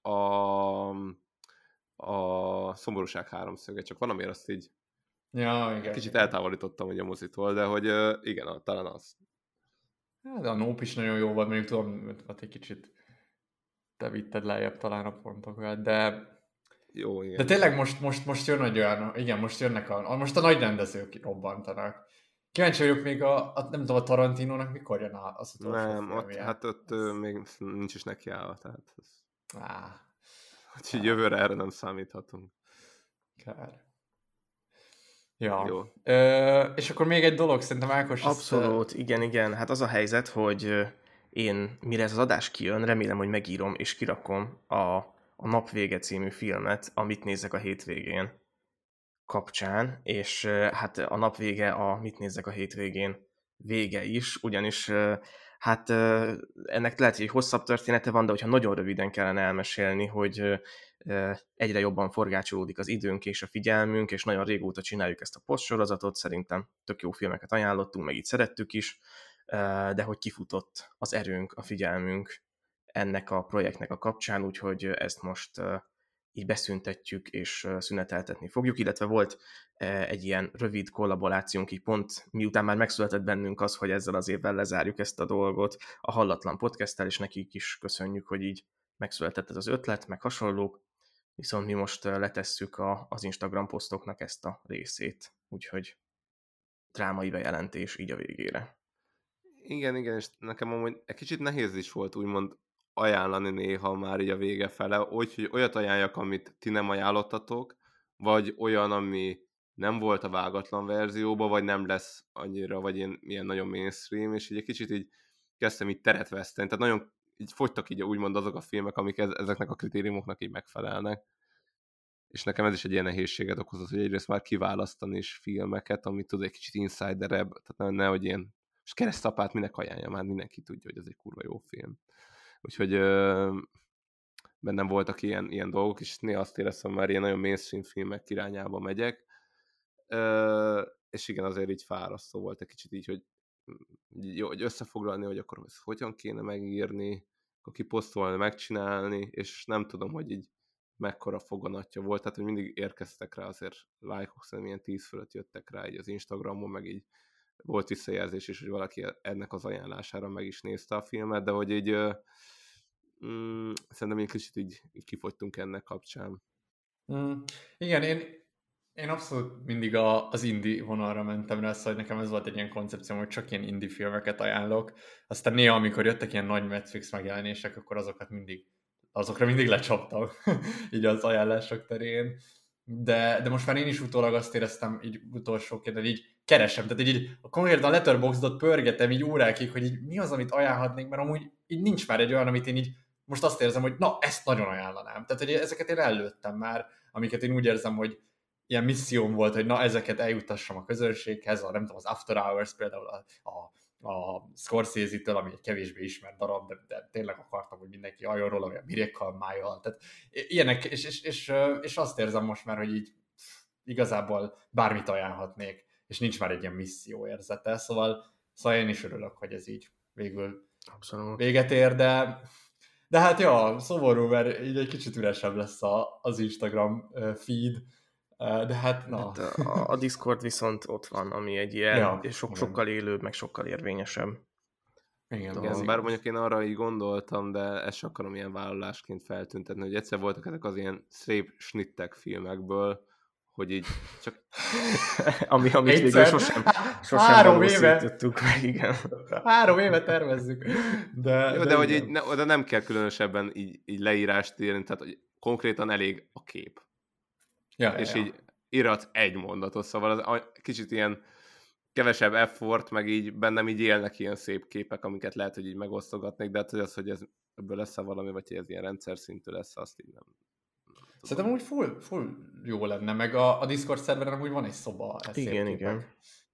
a, a szomorúság háromszöge, csak valamiért azt így Ja, igen. kicsit eltávolítottam hogy a mozitól, de hogy igen, talán az. Hát, de a Nope is nagyon jó volt, mondjuk tudom, ott egy kicsit te vitted lejjebb talán a pontokat, de, Jó, igen. de tényleg most, most, most jön egy olyan, igen, most jönnek a, most a nagy rendezők robbantanak. Kíváncsi vagyok még a, a nem tudom, a Tarantinónak mikor jön a- az utolsó nem, ott, hát ott ö, még nincs is nekiállva, tehát ez, Á, úgyhogy jövőre erre nem számíthatunk. kár. Ja. Jó. Ö, és akkor még egy dolog, szerintem Ákos... ezt, Abszolút, igen, igen. Hát az a helyzet, hogy én, mire ez az adás kijön, remélem, hogy megírom és kirakom a, a Nap vége című filmet, amit nézek a hétvégén kapcsán, és hát a nap vége a Mit nézzek a hétvégén vége is, ugyanis hát ennek lehet, hogy egy hosszabb története van, de hogyha nagyon röviden kellene elmesélni, hogy egyre jobban forgácsolódik az időnk és a figyelmünk, és nagyon régóta csináljuk ezt a postsorozatot, szerintem tök jó filmeket ajánlottunk, meg így szerettük is, de hogy kifutott az erőnk, a figyelmünk ennek a projektnek a kapcsán, úgyhogy ezt most így beszüntetjük és szüneteltetni fogjuk, illetve volt ö, egy ilyen rövid kollaborációnk, így pont miután már megszületett bennünk az, hogy ezzel az évvel lezárjuk ezt a dolgot a Hallatlan Podcasttel, és nekik is köszönjük, hogy így megszületett ez az ötlet, meg hasonlók, viszont mi most letesszük a, az Instagram posztoknak ezt a részét, úgyhogy drámai bejelentés így a végére. Igen, igen, és nekem amúgy egy kicsit nehéz is volt úgymond ajánlani néha már így a vége fele, úgy, hogy olyat ajánljak, amit ti nem ajánlottatok, vagy olyan, ami nem volt a vágatlan verzióban, vagy nem lesz annyira, vagy ilyen, ilyen nagyon mainstream, és így egy kicsit így kezdtem így teret veszteni, tehát nagyon így fogytak így úgymond azok a filmek, amik ez, ezeknek a kritériumoknak így megfelelnek. És nekem ez is egy ilyen nehézséget okozott, hogy egyrészt már kiválasztani is filmeket, amit tud egy kicsit insiderebb, tehát ne- nehogy ilyen és keresztapát minek ajánlja, már mindenki tudja, hogy ez egy kurva jó film. Úgyhogy ö, bennem voltak ilyen, ilyen dolgok, és néha azt éreztem, már ilyen nagyon mainstream filmek irányába megyek. Ö, és igen, azért így fárasztó volt egy kicsit így, hogy jó, hogy összefoglalni, hogy akkor ezt hogyan kéne megírni, akkor kiposztolni, megcsinálni, és nem tudom, hogy így mekkora foganatja volt, tehát hogy mindig érkeztek rá azért lájkok, szerintem ilyen 10 fölött jöttek rá így az Instagramon, meg így volt visszajelzés is, hogy valaki ennek az ajánlására meg is nézte a filmet, de hogy így mm, szerintem egy kicsit így, így kifogytunk ennek kapcsán. Mm, igen, én, én abszolút mindig a, az indie vonalra mentem rá, szóval nekem ez volt egy ilyen koncepcióm, hogy csak ilyen indie filmeket ajánlok. Aztán néha, amikor jöttek ilyen nagy Netflix megjelenések, akkor azokat mindig, azokra mindig lecsaptam, <laughs> így az ajánlások terén. De, de most már én is utólag azt éreztem, így utolsóként, hogy így keresem, tehát így, a konkrétan Letterboxdot pörgetem így órákig, hogy így mi az, amit ajánlhatnék, mert amúgy így nincs már egy olyan, amit én így most azt érzem, hogy na, ezt nagyon ajánlanám. Tehát, hogy ezeket én előttem már, amiket én úgy érzem, hogy ilyen misszióm volt, hogy na, ezeket eljutassam a közönséghez, a, nem tudom, az After Hours például a, a, a Scorsese-től, ami egy kevésbé ismert darab, de, de tényleg akartam, hogy mindenki halljon róla, vagy a Miracle mile tehát ilyenek, és, és, és, és, azt érzem most már, hogy így igazából bármit ajánlhatnék, és nincs már egy ilyen misszió érzete, szóval, szóval én is örülök, hogy ez így végül Abszolút. véget ér, de, de hát ja, szomorú, mert így egy kicsit üresebb lesz a, az Instagram feed, de hát na. Hát a, a Discord viszont ott van, ami egy ilyen Ja, sok, igen. sokkal élőbb, meg sokkal érvényesebb. Igen, Tudom, ez bár igaz. mondjuk én arra így gondoltam, de ezt sem akarom ilyen vállalásként feltüntetni, hogy egyszer voltak ezek az ilyen szép snittek filmekből, hogy így csak <laughs> Ami, amit végül Egyszer. sosem, sosem Három éve. meg, igen. Három éve tervezzük. De, Jó, de, hogy igen. így, ne, oda nem kell különösebben így, így leírást írni, tehát hogy konkrétan elég a kép. ja, és ja. így íratsz egy mondatot, szóval az a- kicsit ilyen kevesebb effort, meg így bennem így élnek ilyen szép képek, amiket lehet, hogy így megosztogatnék, de hát hogy az, hogy ez, ebből lesz valami, vagy hogy ez ilyen rendszer szintű lesz, azt így nem. Szerintem úgy full, full jó lenne, meg a, a Discord szerveren amúgy van egy szoba Igen, igen.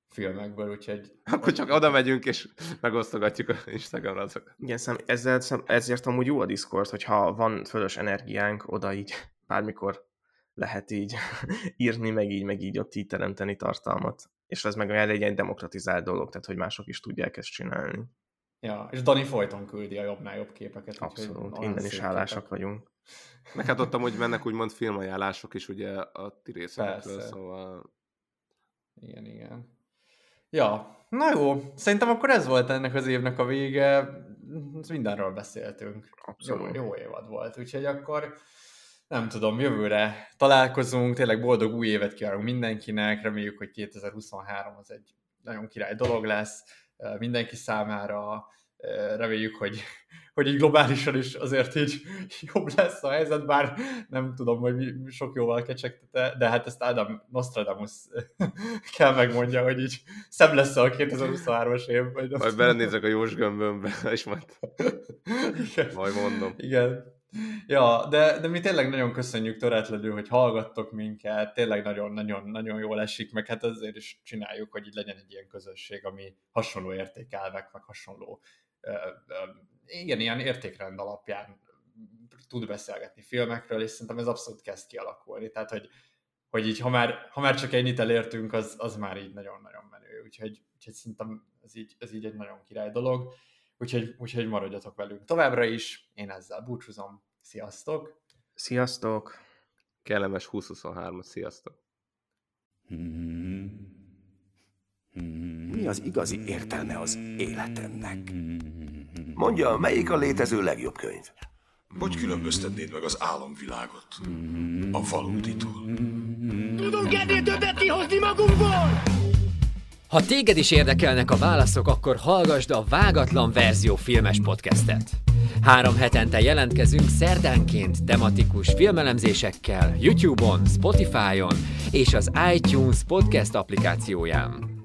filmekből, úgyhogy Akkor csak oda megyünk, és megosztogatjuk a Instagramra azokat. Igen, szem, ezzel, szem, ezért amúgy jó a Discord, hogyha van fölös energiánk, oda így bármikor lehet így <laughs> írni, meg így, meg így ott így teremteni tartalmat. És ez meg olyan egy demokratizált dolog, tehát hogy mások is tudják ezt csinálni. Ja, és Dani folyton küldi a jobbnál jobb képeket. Abszolút, innen is hálásak képek. vagyunk. Meg hát ott amúgy mennek úgymond filmajánlások is ugye a ti részekről, szóval Igen, igen. Ja, na jó, szerintem akkor ez volt ennek az évnek a vége. Mindenről beszéltünk. Abszolút. Jó, jó évad volt, úgyhogy akkor nem tudom, jövőre találkozunk, tényleg boldog új évet kívánunk mindenkinek, reméljük, hogy 2023 az egy nagyon király dolog lesz eh, mindenki számára, reméljük, hogy, hogy így globálisan is azért így jobb lesz a helyzet, bár nem tudom, hogy mi sok jóval kecsegtete, de hát ezt Adam Nostradamus kell megmondja, hogy így szebb lesz a 2023-as év. Vagy majd belenézek a Jós gömbömbe, és majd, Igen. majd mondom. Igen. Ja, de, de mi tényleg nagyon köszönjük töretlenül, hogy hallgattok minket, tényleg nagyon-nagyon-nagyon jól esik, meg hát azért is csináljuk, hogy így legyen egy ilyen közösség, ami hasonló értékelvek, meg hasonló igen, ilyen értékrend alapján tud beszélgetni filmekről, és szerintem ez abszolút kezd kialakulni. Tehát, hogy, hogy így, ha már, ha már csak ennyit elértünk, az, az már így nagyon-nagyon menő. Úgyhogy, úgyhogy szerintem ez így, ez így egy nagyon király dolog. Úgyhogy, úgyhogy maradjatok velünk továbbra is. Én ezzel búcsúzom. Sziasztok! Sziasztok! Kellemes 2023 sziasztok! Mi az igazi értelme az életemnek? Mondja, melyik a létező legjobb könyv? Hogy különböztetnéd meg az álomvilágot a valóditól? Tudunk ennél többet kihozni magunkból! Ha téged is érdekelnek a válaszok, akkor hallgassd a Vágatlan Verzió filmes podcastet. Három hetente jelentkezünk szerdánként tematikus filmelemzésekkel YouTube-on, Spotify-on és az iTunes podcast applikációján.